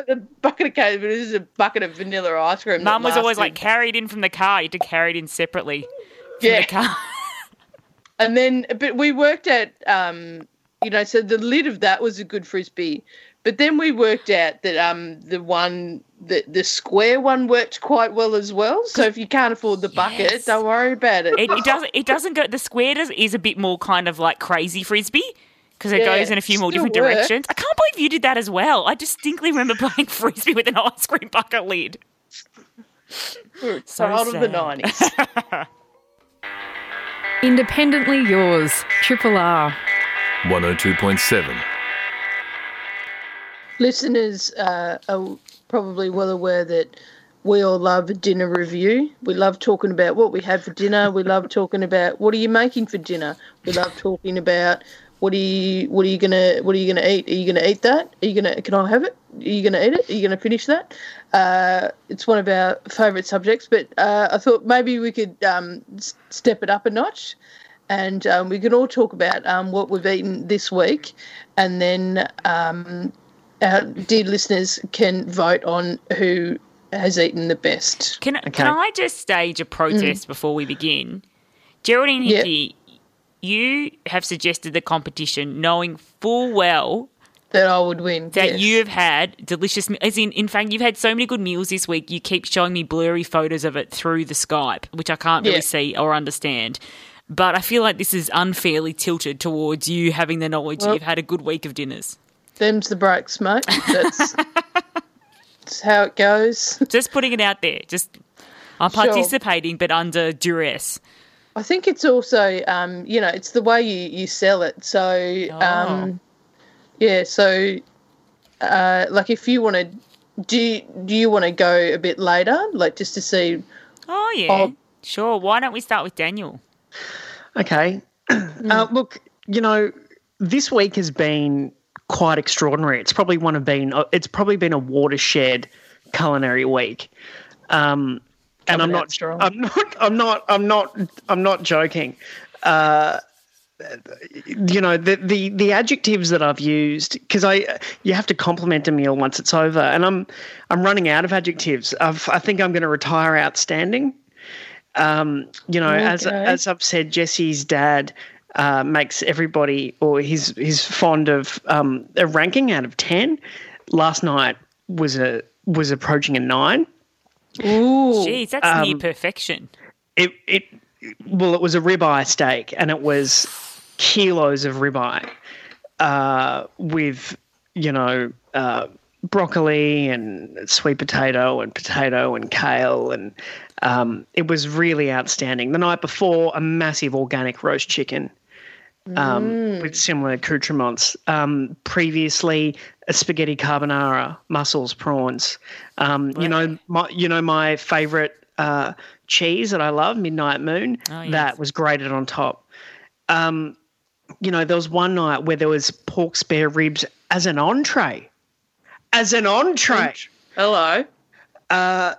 Speaker 2: The bucket of cake, but this is a bucket of vanilla ice cream.
Speaker 1: Mum was always like, carried in from the car. You had to carry it in separately from
Speaker 2: Yeah.
Speaker 1: the car.
Speaker 2: And then, but we worked at, um, you know, so the lid of that was a good frisbee. But then we worked out that um, the one, the, the square one worked quite well as well. So if you can't afford the bucket,
Speaker 1: Yes.
Speaker 2: don't worry about it.
Speaker 1: It, it doesn't. It doesn't go. The square does is a bit more kind of like crazy frisbee because it
Speaker 2: Yeah,
Speaker 1: goes in a few more different
Speaker 2: works.
Speaker 1: directions. I can't believe you did that as well. I distinctly remember playing frisbee with an ice cream bucket lid. So
Speaker 2: child of the 90s.
Speaker 4: Independently yours, Triple R.
Speaker 8: 102.7.
Speaker 2: Listeners uh, are probably well aware that we all love a dinner review. We love talking about what we had for dinner. We love talking about what are you making for dinner. We love talking about what are you what are you gonna what are you gonna eat? Are you gonna eat that? Are you gonna can I have it? Are you gonna eat it? Are you gonna finish that? Uh, it's one of our favourite subjects, but uh, I thought maybe we could um, step it up a notch and um, we can all talk about um, what we've eaten this week, and then um, our dear listeners can vote on who has eaten the best.
Speaker 1: Can Can I just stage a protest before we begin? Geraldine
Speaker 2: Mm. Yeah.
Speaker 1: Hickey, you have suggested the competition, knowing full well
Speaker 2: That I would win.
Speaker 1: that
Speaker 2: yes.
Speaker 1: you have had delicious. As in, in fact, you've had so many good meals this week. You keep showing me blurry photos of it through the Skype, which I can't really
Speaker 2: Yeah.
Speaker 1: see or understand. But I feel like this is unfairly tilted towards you having the knowledge
Speaker 2: Well-
Speaker 1: you've had a good week of dinners.
Speaker 2: Them's the breaks, mate. That's, that's how it goes.
Speaker 1: Just putting it out there. Just I'm
Speaker 2: Sure.
Speaker 1: participating, but under duress.
Speaker 2: I think it's also, um, you know, it's the way you, you sell it. So, um, yeah, so, uh, like, if you want to, do you, do you want to go a bit later, like, just to see?
Speaker 1: Oh yeah,
Speaker 2: Oh.
Speaker 1: sure. Why don't we start with Daniel?
Speaker 3: Okay. Uh, look, you know, this week has been quite extraordinary. It's probably one of been. uh, It's probably been a watershed culinary week. Um, and I'm not. I'm not. I'm not. I'm not. I'm not joking. Uh, you know the, the the adjectives that I've used because I you have to compliment a meal once it's over, and I'm I'm running out of adjectives. I've, I think I'm going to retire outstanding. Um, you know, as as I've said, Jesse's dad uh, makes everybody, or he's he's fond of um, a ranking out of ten. Last night was a was approaching a nine.
Speaker 2: Ooh.
Speaker 1: Jeez, that's
Speaker 3: Um,
Speaker 1: near perfection.
Speaker 3: It it well, it was a ribeye steak, and it was kilos of ribeye uh, with you know uh, broccoli and sweet potato and potato and kale and um, it was really outstanding. The night before, a massive organic roast chicken um, with similar accoutrements. Um, previously, spaghetti carbonara, mussels, prawns. Um, you know, my you know my favorite uh, cheese that I love, Midnight Moon.
Speaker 1: Oh, yes.
Speaker 3: That was grated on top. Um, you know, there was one night where there was pork spare ribs as an entree. As an entree.
Speaker 2: Hello.
Speaker 3: Uh,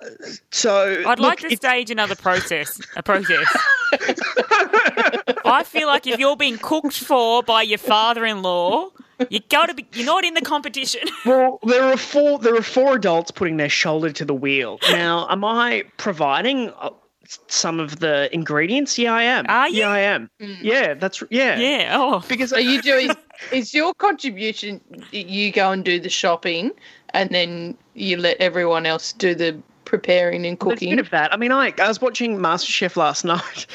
Speaker 3: so
Speaker 1: I'd
Speaker 3: look,
Speaker 1: like to
Speaker 3: it's-
Speaker 1: stage another process. A process. I feel like if you're being cooked for by your father-in-law, you got to be. You're not in the competition.
Speaker 3: Well, there are four. There are four adults putting their shoulder to the wheel. Now, am I providing uh, some of the ingredients? Yeah, I am.
Speaker 1: Are you?
Speaker 3: Yeah, I am. Yeah, that's yeah.
Speaker 1: yeah. Oh.
Speaker 3: Because
Speaker 2: Are you doing? is your contribution? You go and do the shopping, and then you let everyone else do the preparing and
Speaker 3: There's a
Speaker 2: cooking.
Speaker 3: bit of that. I mean, I, I was watching MasterChef last night,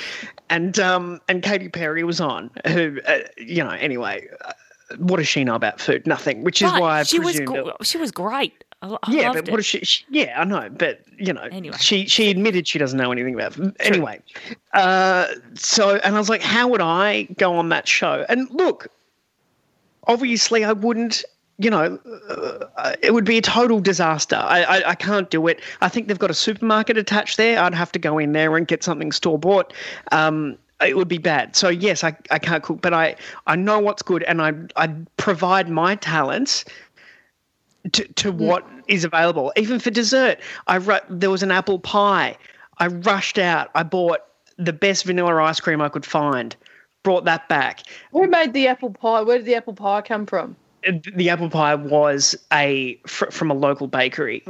Speaker 3: and um and Katy Perry was on. Who, uh, you know, anyway, uh, what does she know about food? Nothing. Which is
Speaker 1: But
Speaker 3: why I
Speaker 1: she was
Speaker 3: it-
Speaker 1: she was great. I, I
Speaker 3: yeah, but
Speaker 1: it.
Speaker 3: what does she, she? Yeah, I know, but you know,
Speaker 1: Anyway.
Speaker 3: she she admitted she doesn't know anything about. Food. Anyway, uh, so and I was like, how would I go on that show? And look, obviously, I wouldn't. You know, uh, it would be a total disaster. I, I I can't do it. I think they've got a supermarket attached there. I'd have to go in there and get something store bought. Um, it would be bad. So yes, I, I can't cook, but I, I know what's good, and I I provide my talents to, to what is available. Even for dessert, I ru- there was an apple pie. I rushed out. I bought the best vanilla ice cream I could find. Brought that back.
Speaker 2: Who made the apple pie? Where did the apple pie come from?
Speaker 3: The apple pie was a fr- from a local bakery,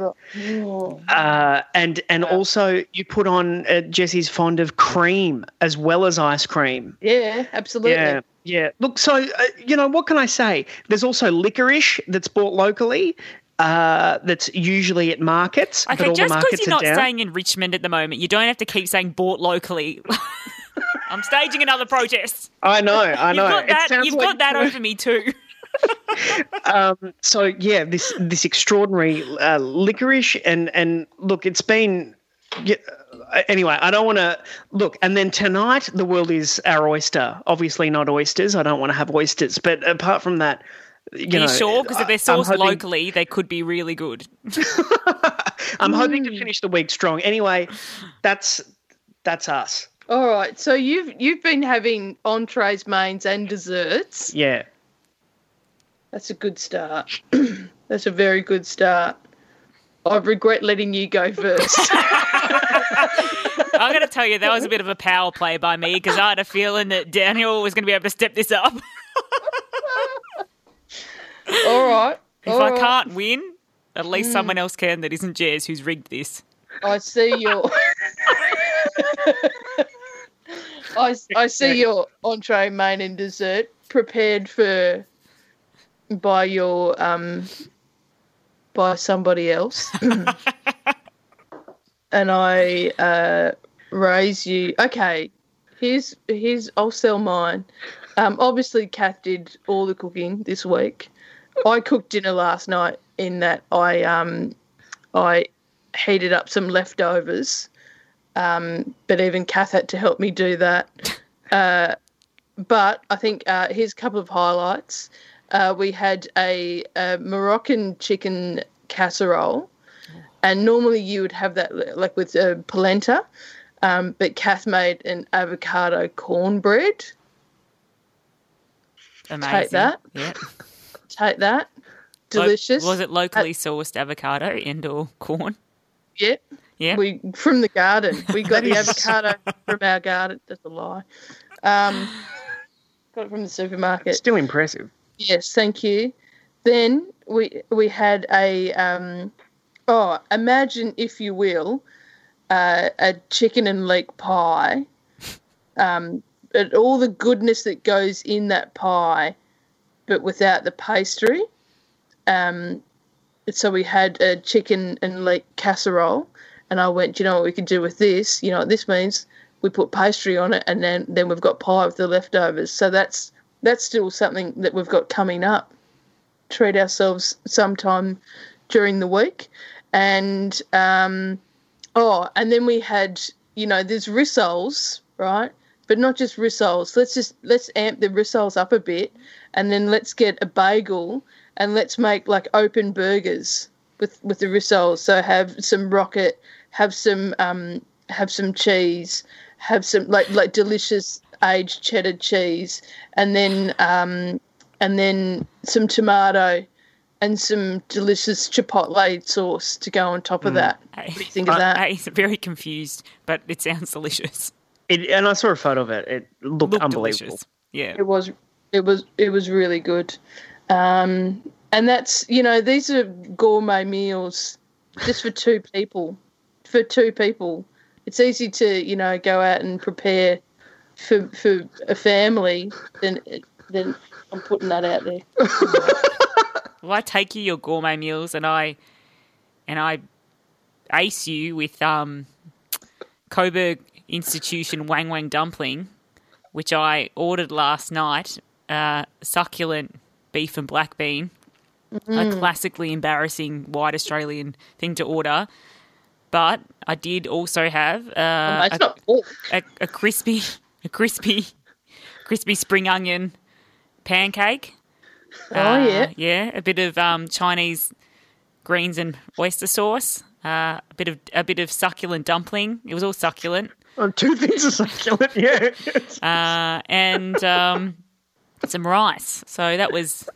Speaker 3: uh, and and also you put on uh, Jesse's fond of cream as well as ice cream.
Speaker 2: Yeah, absolutely.
Speaker 3: Yeah, yeah. Look, so uh, you know what can I say? There's also licorice that's bought locally. Uh, that's usually at markets. but
Speaker 1: Okay,
Speaker 3: all
Speaker 1: just because you're not
Speaker 3: down.
Speaker 1: staying in Richmond at the moment, you don't have to keep saying bought locally. I'm staging another protest.
Speaker 3: I know, I know.
Speaker 1: You've got that, you've
Speaker 3: like-
Speaker 1: got that over me too.
Speaker 3: Um, so yeah, this this extraordinary uh, licorice and and look, it's been. Yeah, uh, anyway, I don't want to look. And then tonight, the world is our oyster. Obviously, not oysters. I don't want to have oysters. But apart from that, you
Speaker 1: Are you
Speaker 3: know,
Speaker 1: sure? Because if they're sourced
Speaker 3: hoping-
Speaker 1: locally, they could be really good.
Speaker 3: I'm hoping to finish the week strong. Anyway, that's that's us.
Speaker 2: All right. So you've you've been having entrees, mains, and desserts.
Speaker 3: Yeah.
Speaker 2: That's a good start. That's a very good start. I regret letting you go first.
Speaker 1: I'm going to tell you, that was a bit of a power play by me because I had a feeling that Daniel was going to be able to step this up.
Speaker 2: All right.
Speaker 1: If
Speaker 2: all
Speaker 1: I
Speaker 2: right.
Speaker 1: can't win, at least hmm. someone else can that isn't Jez who's rigged this.
Speaker 2: I see your. I, I see your entree, main, and dessert prepared for by your um by somebody else, and I uh, raise you. Okay, here's here's I'll sell mine. Um, obviously, Kath did all the cooking this week. I cooked dinner last night. In that I um I heated up some leftovers. Um, but even Kath had to help me do that. Uh, but I think uh, here's a couple of highlights. Uh, we had a, a Moroccan chicken casserole, and normally you would have that like with uh, polenta, um, but Kath made an avocado cornbread.
Speaker 1: Amazing.
Speaker 2: Take that.
Speaker 1: Yeah.
Speaker 2: Take that,
Speaker 1: Lo-
Speaker 2: delicious.
Speaker 1: was it locally sourced avocado and or corn?
Speaker 2: Yeah.
Speaker 1: Yeah.
Speaker 2: We from the garden. We got the avocado from our garden. That's a lie. Um, got it from the supermarket.
Speaker 3: Still impressive.
Speaker 2: Yes, thank you. Then we we had a um, oh, imagine if you will, uh, a chicken and leek pie. Um, but all the goodness that goes in that pie, but without the pastry. Um, so we had a chicken and leek casserole, and I went, "Do you know what we could do with this? You know what this means? We put pastry on it, and then then we've got pie with the leftovers. So that's that's still something that we've got coming up. Treat ourselves sometime during the week, and um, oh, and then we had you know there's rissoles, right? But not just rissoles. Let's just let's amp the rissoles up a bit, and then let's get a bagel and let's make like open burgers with with the rissoles. So have some rocket, have some um, have some cheese, have some like like delicious aged cheddar cheese, and then um, and then some tomato and some delicious chipotle sauce to go on top of that. What do you think of that?
Speaker 1: I, I'm very confused, but it sounds delicious.
Speaker 3: It, and I saw a photo of it. It looked,
Speaker 1: Looked
Speaker 3: unbelievable.
Speaker 1: delicious. Yeah.
Speaker 2: It was it was it was really good. Um, and that's you know these are gourmet meals just for two people. For two people, it's easy to you know go out and prepare for for a family. Then then I'm putting that out there.
Speaker 1: Well, I take you your gourmet meals and I and I ace you with um Coburg Institution Wang Wang dumpling, which I ordered last night. Uh, succulent beef and black bean, a classically embarrassing white Australian thing to order. But I did also have uh,
Speaker 2: it's
Speaker 1: a,
Speaker 2: not
Speaker 1: a, a crispy, a crispy, crispy spring onion pancake.
Speaker 2: Oh yeah.
Speaker 1: Yeah, a bit of um, Chinese greens and oyster sauce. Uh, a bit of a bit of succulent dumpling. It was all succulent,
Speaker 3: Two things are succulent. Yeah.
Speaker 1: uh, and um, some rice. So that was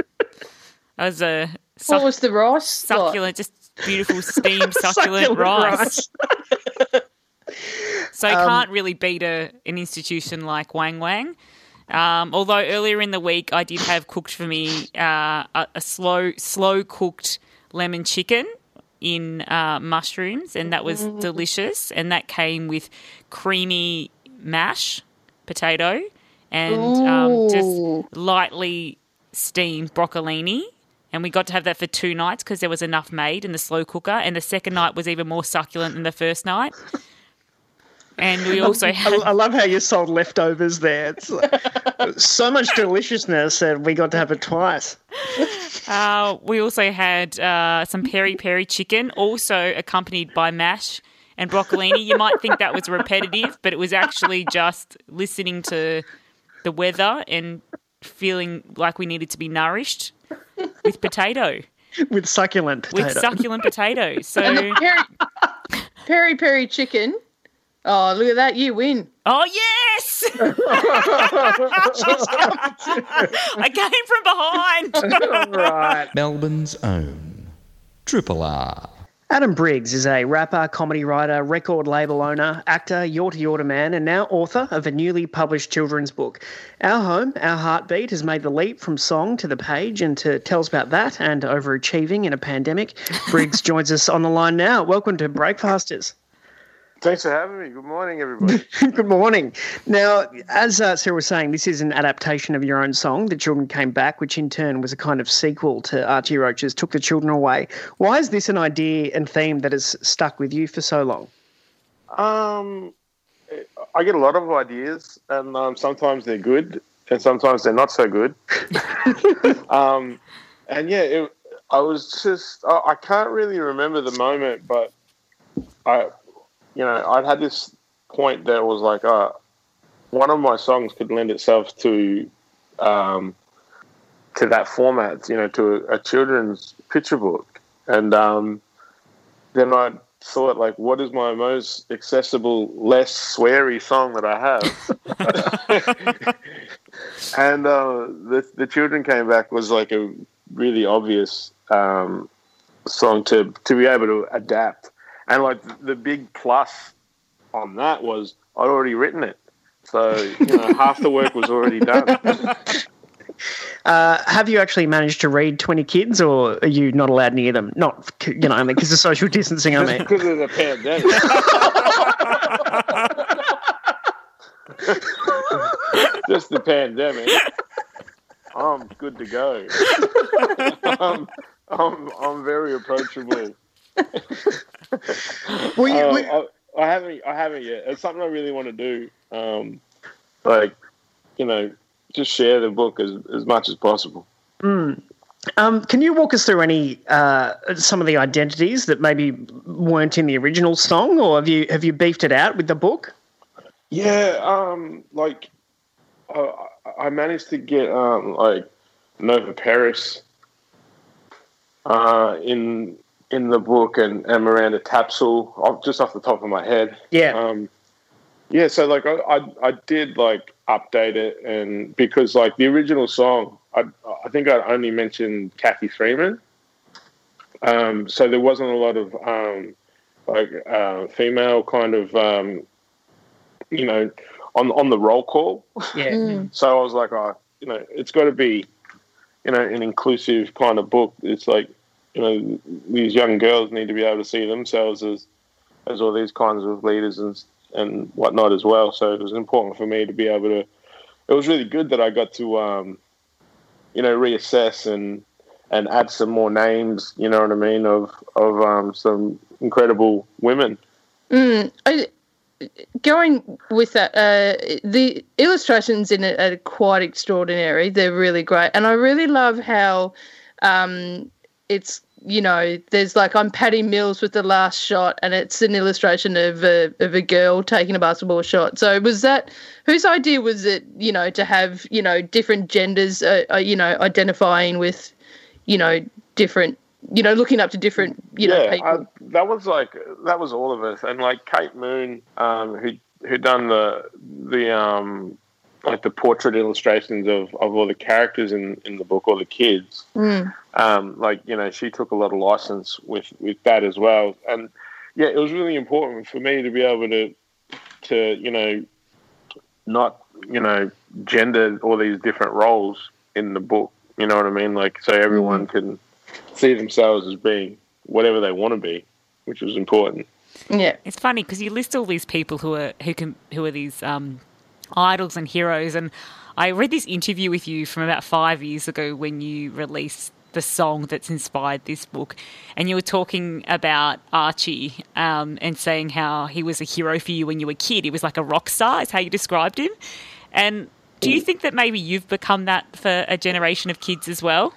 Speaker 1: that was a
Speaker 2: What was the rice? like?
Speaker 1: succulent, just beautiful steamed succulent, rice. So
Speaker 2: Um,
Speaker 1: can't really beat a, an institution like Wang Wang. Um, although earlier in the week I did have cooked for me uh, a, a slow slow cooked lemon chicken in uh, mushrooms, and that was delicious. And that came with creamy mash potato and um, just lightly steamed broccolini. And we got to have that for two nights because there was enough made in the slow cooker. And the second night was even more succulent than the first night. And we also
Speaker 3: I,
Speaker 1: had
Speaker 3: I love how you sold leftovers there. It's like- so much deliciousness that we got to have it twice.
Speaker 1: Uh, we also had uh, some peri peri chicken, also accompanied by mash and broccolini. You might think that was repetitive, but it was actually just listening to the weather and feeling like we needed to be nourished with potato,
Speaker 3: With succulent potato.
Speaker 1: with succulent potatoes. So,
Speaker 2: Peri, peri peri chicken. Oh, look at that! You win.
Speaker 1: oh yes, I came from behind.
Speaker 3: right.
Speaker 9: Melbourne's own Triple R.
Speaker 3: Adam Briggs is a rapper, comedy writer, record label owner, actor, Yorta Yorta man, and now author of a newly published children's book. Our Home, Our Heartbeat has made the leap from song to the page and to tells about that and overachieving in a pandemic. Briggs joins us on the line now. Welcome to Breakfasters.
Speaker 10: Thanks for having me. Good morning, everybody.
Speaker 3: Good morning. Now, as uh, Sarah was saying, this is an adaptation of your own song, The Children Came Back, which in turn was a kind of sequel to Archie Roach's Took the Children Away. Why is this an idea and theme that has stuck with you for so long?
Speaker 10: um, I get a lot of ideas, and um, sometimes they're good, and sometimes they're not so good. um, and yeah, it, I was just, I, I can't really remember the moment, but I, you know, I'd had this point that was like, uh, one of my songs could lend itself to, um, to that format, you know, to a, a children's picture book. And um, then I thought, like, what is my most accessible, less sweary song that I have? and uh, the the children came back was like a really obvious um, song to to be able to adapt. And like the big plus on that was I'd already written it, so you know half the work was already done.
Speaker 3: Uh, have you actually managed to read 20 kids or are you not allowed near them? Not, you know, only because of social distancing, I mean.
Speaker 10: because of the pandemic. Just the pandemic. I'm good to go. I'm, I'm, I'm very approachable.
Speaker 3: Well, you,
Speaker 10: Uh,
Speaker 3: well,
Speaker 10: I, I haven't. I haven't yet. It's something I really want to do. Um, like, you know, just share the book as as much as possible.
Speaker 3: um, can you walk us through any uh, some of the identities that maybe weren't in the original song, or have you have you beefed it out with the book?
Speaker 10: Yeah, um, like I, I managed to get um, like Nova Peris uh, in in the book and, and Miranda Tapsell off, just off the top of my head.
Speaker 3: Yeah.
Speaker 10: Um, yeah, so like I, I I did like update it and because like the original song I I think I only mentioned Cathy Freeman. Um, so there wasn't a lot of um, like uh, female kind of um, you know on on the roll call.
Speaker 3: Yeah.
Speaker 10: So I was like, oh, you know, it's got to be, you know, an inclusive kind of book. It's like, you know, these young girls need to be able to see themselves as, as all these kinds of leaders and and whatnot as well. So it was important for me to be able to. It was really good that I got to, um, you know, reassess and and add some more names. You know what I mean of of um, some incredible women.
Speaker 2: Mm, I, going with that, uh, the illustrations in it are quite extraordinary. They're really great, and I really love how um, it's you know there's like I'm Patty Mills with the last shot, and it's an illustration of a of a girl taking a basketball shot. So was that whose idea was it? You know to have you know different genders, uh, uh, you know identifying with you know different. You know, looking up to different, you know,
Speaker 10: yeah,
Speaker 2: people.
Speaker 10: I, that was like that was all of us, and like Kate Moon, um, who who done the the um, like the portrait illustrations of, of all the characters in, in the book, all the kids.
Speaker 2: Mm.
Speaker 10: Um, like you know, she took a lot of license with with that as well, and yeah, it was really important for me to be able to to you know not you know gender all these different roles in the book. You know what I mean? Like, so everyone can see themselves as being whatever they want to be, which was important.
Speaker 2: Yeah.
Speaker 1: It's funny because you list all these people who are who can who are these um, idols and heroes, and I read this interview with you from about five years ago when you released the song that's inspired this book, and you were talking about Archie um, and saying how he was a hero for you when you were a kid. He was like a rock star, is how you described him. And do you think that maybe you've become that for a generation of kids as well?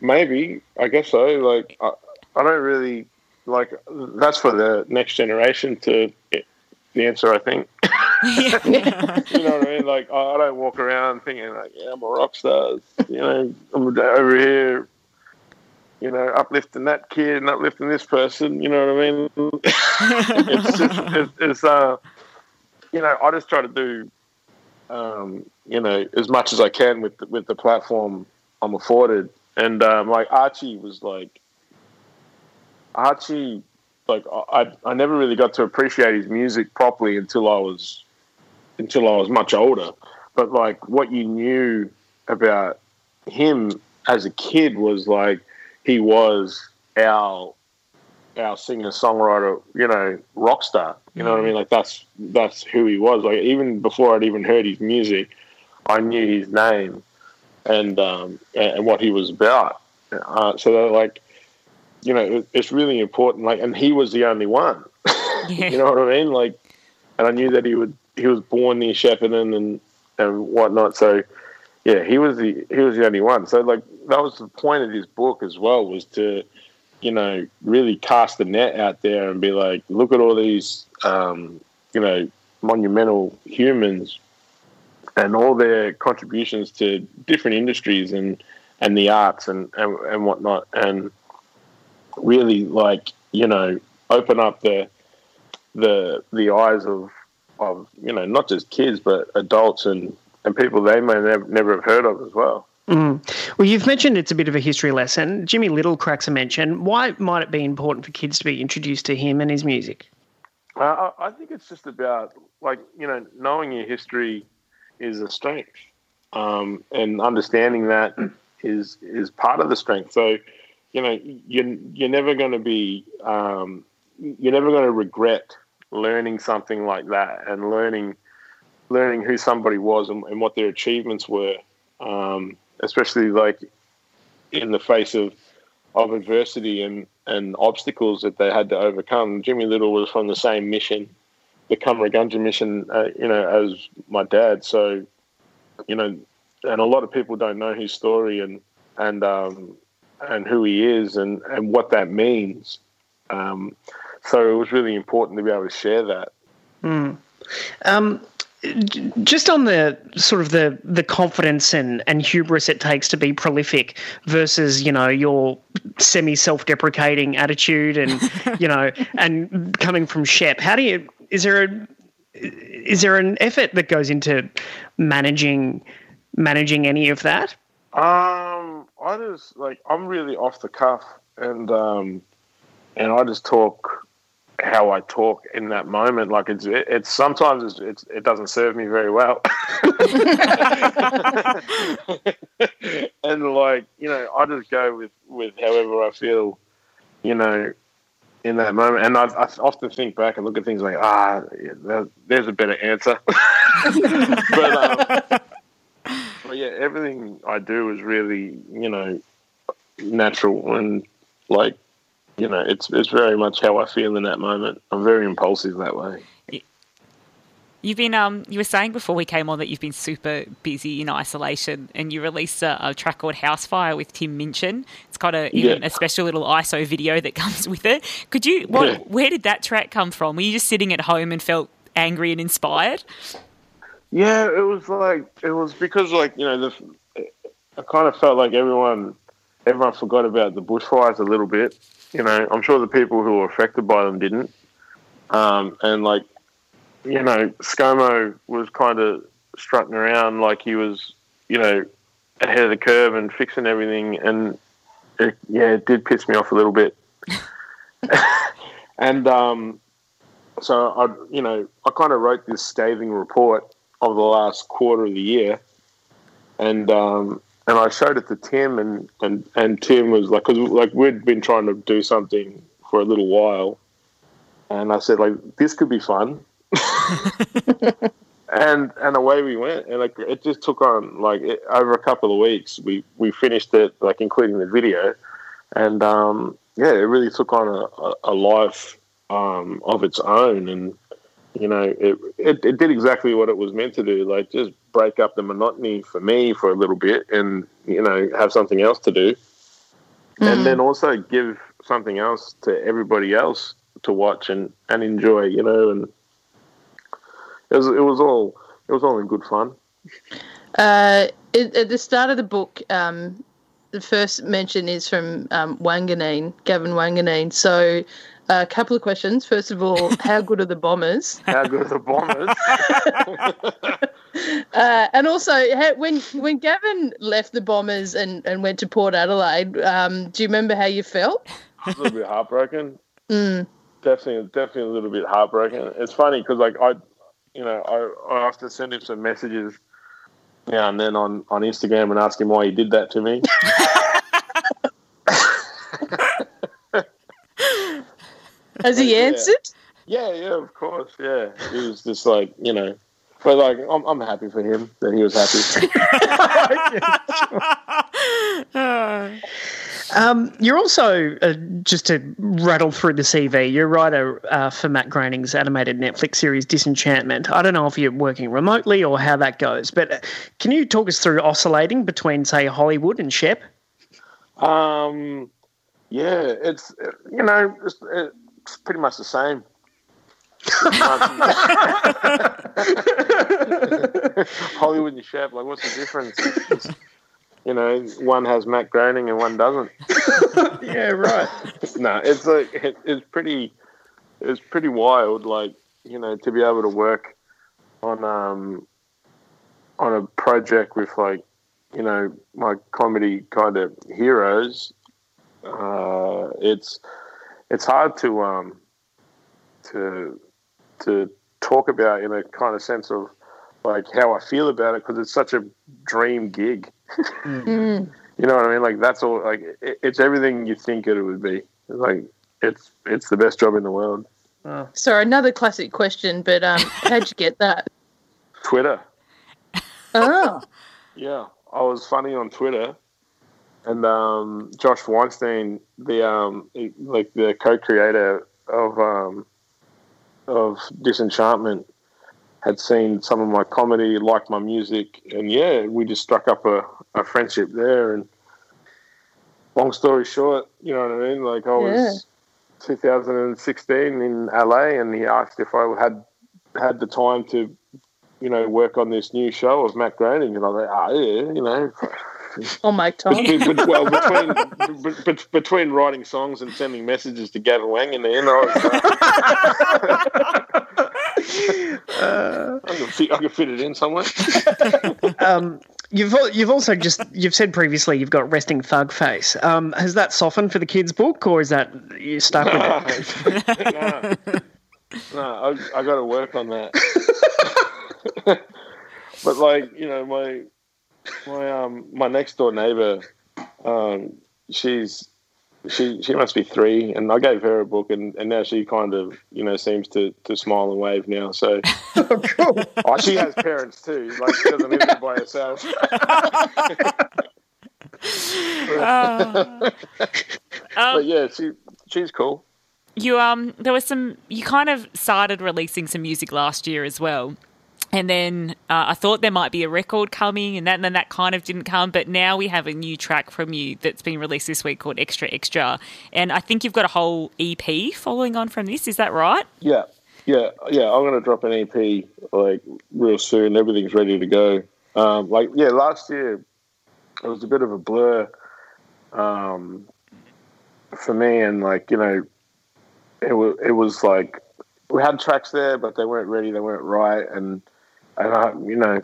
Speaker 10: Maybe I guess so. Like, I, I don't really like. That's for the next generation to the answer. I think. you know what I mean? Like, I, I don't walk around thinking like, yeah, I'm a rock star. You know, I'm over here. You know, uplifting that kid and uplifting this person. You know what I mean? it's just, it's, it's uh, you know, I just try to do, um, you know, as much as I can with the, with the platform I'm afforded. And um, like Archie was like, Archie, like I I never really got to appreciate his music properly until I was until I was much older. But like what you knew about him as a kid was like he was our our singer songwriter, you know, rock star. You know what I mean? Like that's that's who he was. Like even before I'd even heard his music, I knew his name and um, and what he was about. Uh, so like, you know, it's really important. Like, and he was the only one. you know what I mean? Like, and I knew that he would. He was born near Shepparton and and whatnot. So yeah, he was the he was the only one. So like that was the point of his book as well was to you know really cast the net out there and be like, look at all these um, you know monumental humans and all their contributions to different industries and and the arts and and, and whatnot and really like you know open up the the the eyes of of you know not just kids but adults and and people they may never, never have heard of as well
Speaker 3: Mm. Well, you've mentioned it's a bit of a history lesson. Jimmy Little cracks a mention. Why might it be important for kids to be introduced to him and his music?
Speaker 10: Uh, I think it's just about like you know knowing your history is a strength, um, and understanding that is is part of the strength. So, you know, you're you're never going to be um, you're never going to regret learning something like that and learning learning who somebody was and, and what their achievements were, um, especially like in the face of of adversity and and obstacles that they had to overcome. Jimmy Little was from the same mission the Cummeragunja mission, uh, you know, as my dad. So, you know, and a lot of people don't know his story and and um, and who he is and and what that means. Um, so it was really important to be able to share that.
Speaker 3: Mm. Um, just on the sort of the the confidence and and hubris it takes to be prolific versus you know your semi self-deprecating attitude and you know and coming from Shep how do you is there a is there an effort that goes into managing managing any of that
Speaker 10: um I just like I'm really off the cuff and um and I just talk how I talk in that moment. Like it's it, it's sometimes it's, it's, it doesn't serve me very well, and like you know I just go with with however I feel, you know, in that moment. And I, I often think back and look at things like ah, there's a better answer. but, um, yeah, everything I do is really you know natural and like you know, it's it's very much how I feel in that moment. I'm very impulsive that way.
Speaker 1: You've been um you were saying before we came on that you've been super busy in isolation and you released a, a track called Housefire with Tim Minchin. It's got a
Speaker 10: Yeah.
Speaker 1: a special little ISO video that comes with it. Could you what
Speaker 10: Yeah.
Speaker 1: where did that track come from? Were you just sitting at home and felt angry and inspired?
Speaker 10: Yeah, it was like it was because like you know the I kind of felt like everyone everyone forgot about the bushfires a little bit. You know, I'm sure the people who were affected by them didn't. Um, and like you know, ScoMo was kind of strutting around like he was you know ahead of the curve and fixing everything, and it, yeah, it did piss me off a little bit. and um, so I, you know, I kind of wrote this scathing report of the last quarter of the year, and um, and I showed it to Tim, and and and Tim was like, because like we'd been trying to do something for a little while, and I said like this could be fun. and and away we went, and like it just took on like it, over a couple of weeks. We we finished it, like including the video, and um, yeah, it really took on a, a, a life um, of its own, and you know, it, it it did exactly what it was meant to do, like just break up the monotony for me for a little bit, and you know, have something else to do,
Speaker 2: Mm.
Speaker 10: and then also give something else to everybody else to watch and, and enjoy, you know, and it was it was all it was all in good fun.
Speaker 2: Uh, it, at the start of the book, um, the first mention is from um, Wanganeen, Gavin Wanganeen. So, a couple of questions. First of all, how good are the Bombers?
Speaker 10: How good are the bombers?
Speaker 2: Uh, and also, how, when when Gavin left the Bombers and, and went to Port Adelaide, um, do you remember how you felt?
Speaker 10: a little bit heartbroken.
Speaker 2: Mm.
Speaker 10: Definitely, definitely a little bit heartbroken. It's funny because like I, you know, I, I have to send him some messages now and then on on Instagram and ask him why he did that to me.
Speaker 2: Has he answered?
Speaker 10: Yeah, yeah, of course. Yeah, he was just like you know, but like I'm I'm happy for him that he was happy.
Speaker 3: Um, you're also, uh, just to rattle through the CV, you're a writer uh, for Matt Groening's animated Netflix series Disenchantment. I don't know if you're working remotely or how that goes, but uh, can you talk us through oscillating between, say, Hollywood and Shep?
Speaker 10: Um, yeah, it's you know it's, it's pretty much the same. Hollywood and Shep, like what's the difference? It's- you know, one has Matt Groening and one doesn't.
Speaker 3: yeah, right.
Speaker 10: no, it's like it, it's pretty, it's pretty wild. Like you know, to be able to work on um on a project with like you know my comedy kind of heroes. Uh, it's it's hard to um to to talk about in a kind of sense of like how I feel about it because it's such a dream gig.
Speaker 2: Mm.
Speaker 10: You know what I mean? Like that's all. Like it, it's everything you think it would be. Like it's it's the best job in the world.
Speaker 2: Sorry, another classic question, but um, how'd you get that?
Speaker 10: Twitter.
Speaker 2: Oh,
Speaker 10: Yeah, I was funny on Twitter, and um, Josh Weinstein, the um, like the co-creator of um, of Disenchantment, had seen some of my comedy, liked my music, and yeah, we just struck up a, a friendship there. And long story short, you know what I mean? Like I was 2016 in LA, and he asked if I had had the time to, you know, work on this new show of Matt Groening, and I was like, ah, yeah, you know.
Speaker 2: Time.
Speaker 10: Be- be- well, between be- be- between writing songs and sending messages to Gavin Wanganeen, I, was, uh, I, could fit, I could fit it in somewhere.
Speaker 3: Um, you've you've also just you've said previously you've got resting thug face. Um, has that softened for the kids' book, or is that you stuck with it?
Speaker 10: no, no I, I got to work on that. but like you know, my my um my next door neighbor, um, she's she she must be three, and I gave her a book, and, and now she kind of you know seems to, to smile and wave now. So oh, she has parents too. Like she doesn't live there by herself.
Speaker 1: Oh.
Speaker 10: but yeah, she she's cool.
Speaker 1: You um, there was some. You kind of started releasing some music last year as well, and then uh, I thought there might be a record coming, and, that, and then that kind of didn't come. But now we have a new track from you that's been released this week called Extra Extra, and I think you've got a whole EP following on from this. Is that right?
Speaker 10: Yeah, yeah, yeah. I'm gonna drop an EP like real soon. Everything's ready to go. Um, like yeah, last year it was a bit of a blur um, for me, and like you know, it was it was like we had tracks there, but they weren't ready. They weren't right, and and I you know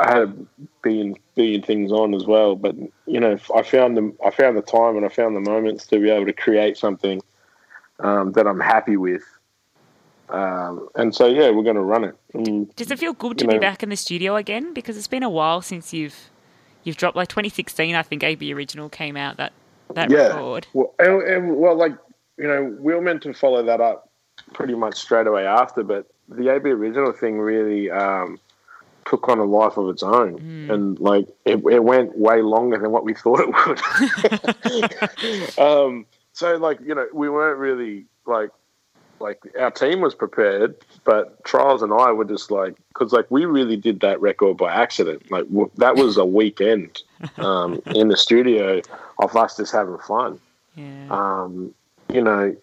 Speaker 10: I had a billion billion things on as well. But you know, I found them. I found the time and I found the moments to be able to create something um, that I'm happy with Um, and so yeah, we're going to run it. And,
Speaker 1: Does it feel good to
Speaker 10: you
Speaker 1: be back in the studio again? Because it's been a while since you've you've dropped like 2016. I think AB Original came out that that
Speaker 10: yeah.
Speaker 1: record.
Speaker 10: Well, and, and, well, like you know, we were meant to follow that up pretty much straight away after, but the AB Original thing really um, took on a life of its own, and like it, it went way longer than what we thought it would. um, so, like you know, we weren't really like like our team was prepared, but Trials and I were just like because like we really did that record by accident. Like w- that was a weekend um, in the studio of us just having fun
Speaker 1: Yeah.
Speaker 10: um, you know,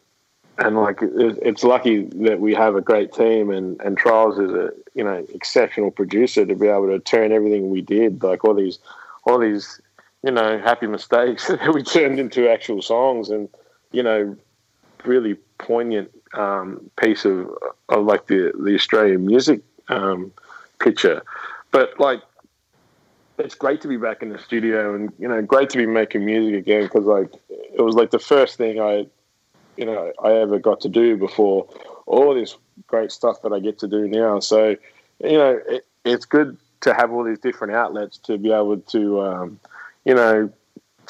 Speaker 10: and like it's lucky that we have a great team, and and Trials is a you know exceptional producer to be able to turn everything we did, like all these all these you know happy mistakes that we turned into actual songs, and you know really poignant um, piece of of like the the Australian music um, picture, but like it's great to be back in the studio and you know great to be making music again because like it was like the first thing I you know I ever got to do before all this great stuff that I get to do now so you know it, it's good to have all these different outlets to be able to um, you know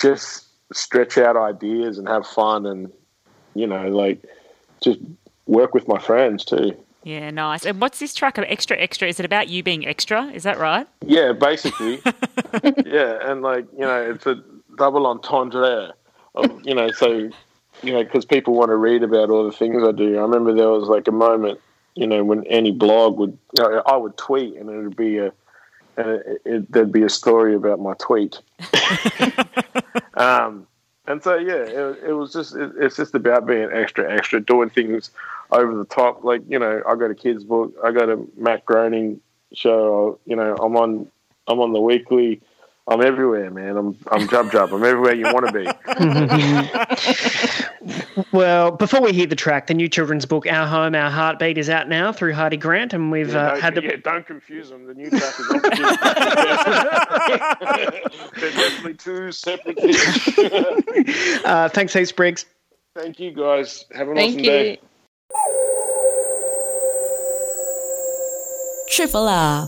Speaker 10: just stretch out ideas and have fun and you know like just work with my friends too
Speaker 1: Yeah, nice. And what's this track of Extra Extra? Is it about you being extra? Is that right?
Speaker 10: Yeah, basically. yeah, and like you know, it's a double entendre. Of, you know, so you know, because people want to read about all the things I do. I remember there was like a moment, you know, when any blog would, I would tweet, and it would be a, and it, it, there'd be a story about my tweet. um, and so yeah, it, it was just it, it's just about being extra, extra, doing things over the top. Like you know, I got a kids book, I got a Matt Groening show. You know, I'm on I'm on the weekly. I'm everywhere, man. I'm I'm Jub Jub. I'm everywhere you want to be.
Speaker 3: Well, before we hear the track, the new children's book "Our Home, Our Heartbeat" is out now through Hardie Grant, and we've
Speaker 10: Yeah,
Speaker 3: uh, had the
Speaker 10: yeah, don't confuse them. The new track is off the They're definitely two separate things.
Speaker 3: uh, thanks, heaps, Briggs.
Speaker 10: Thank you, guys. Have an
Speaker 2: Thank
Speaker 10: awesome
Speaker 2: you.
Speaker 10: day.
Speaker 11: Triple R.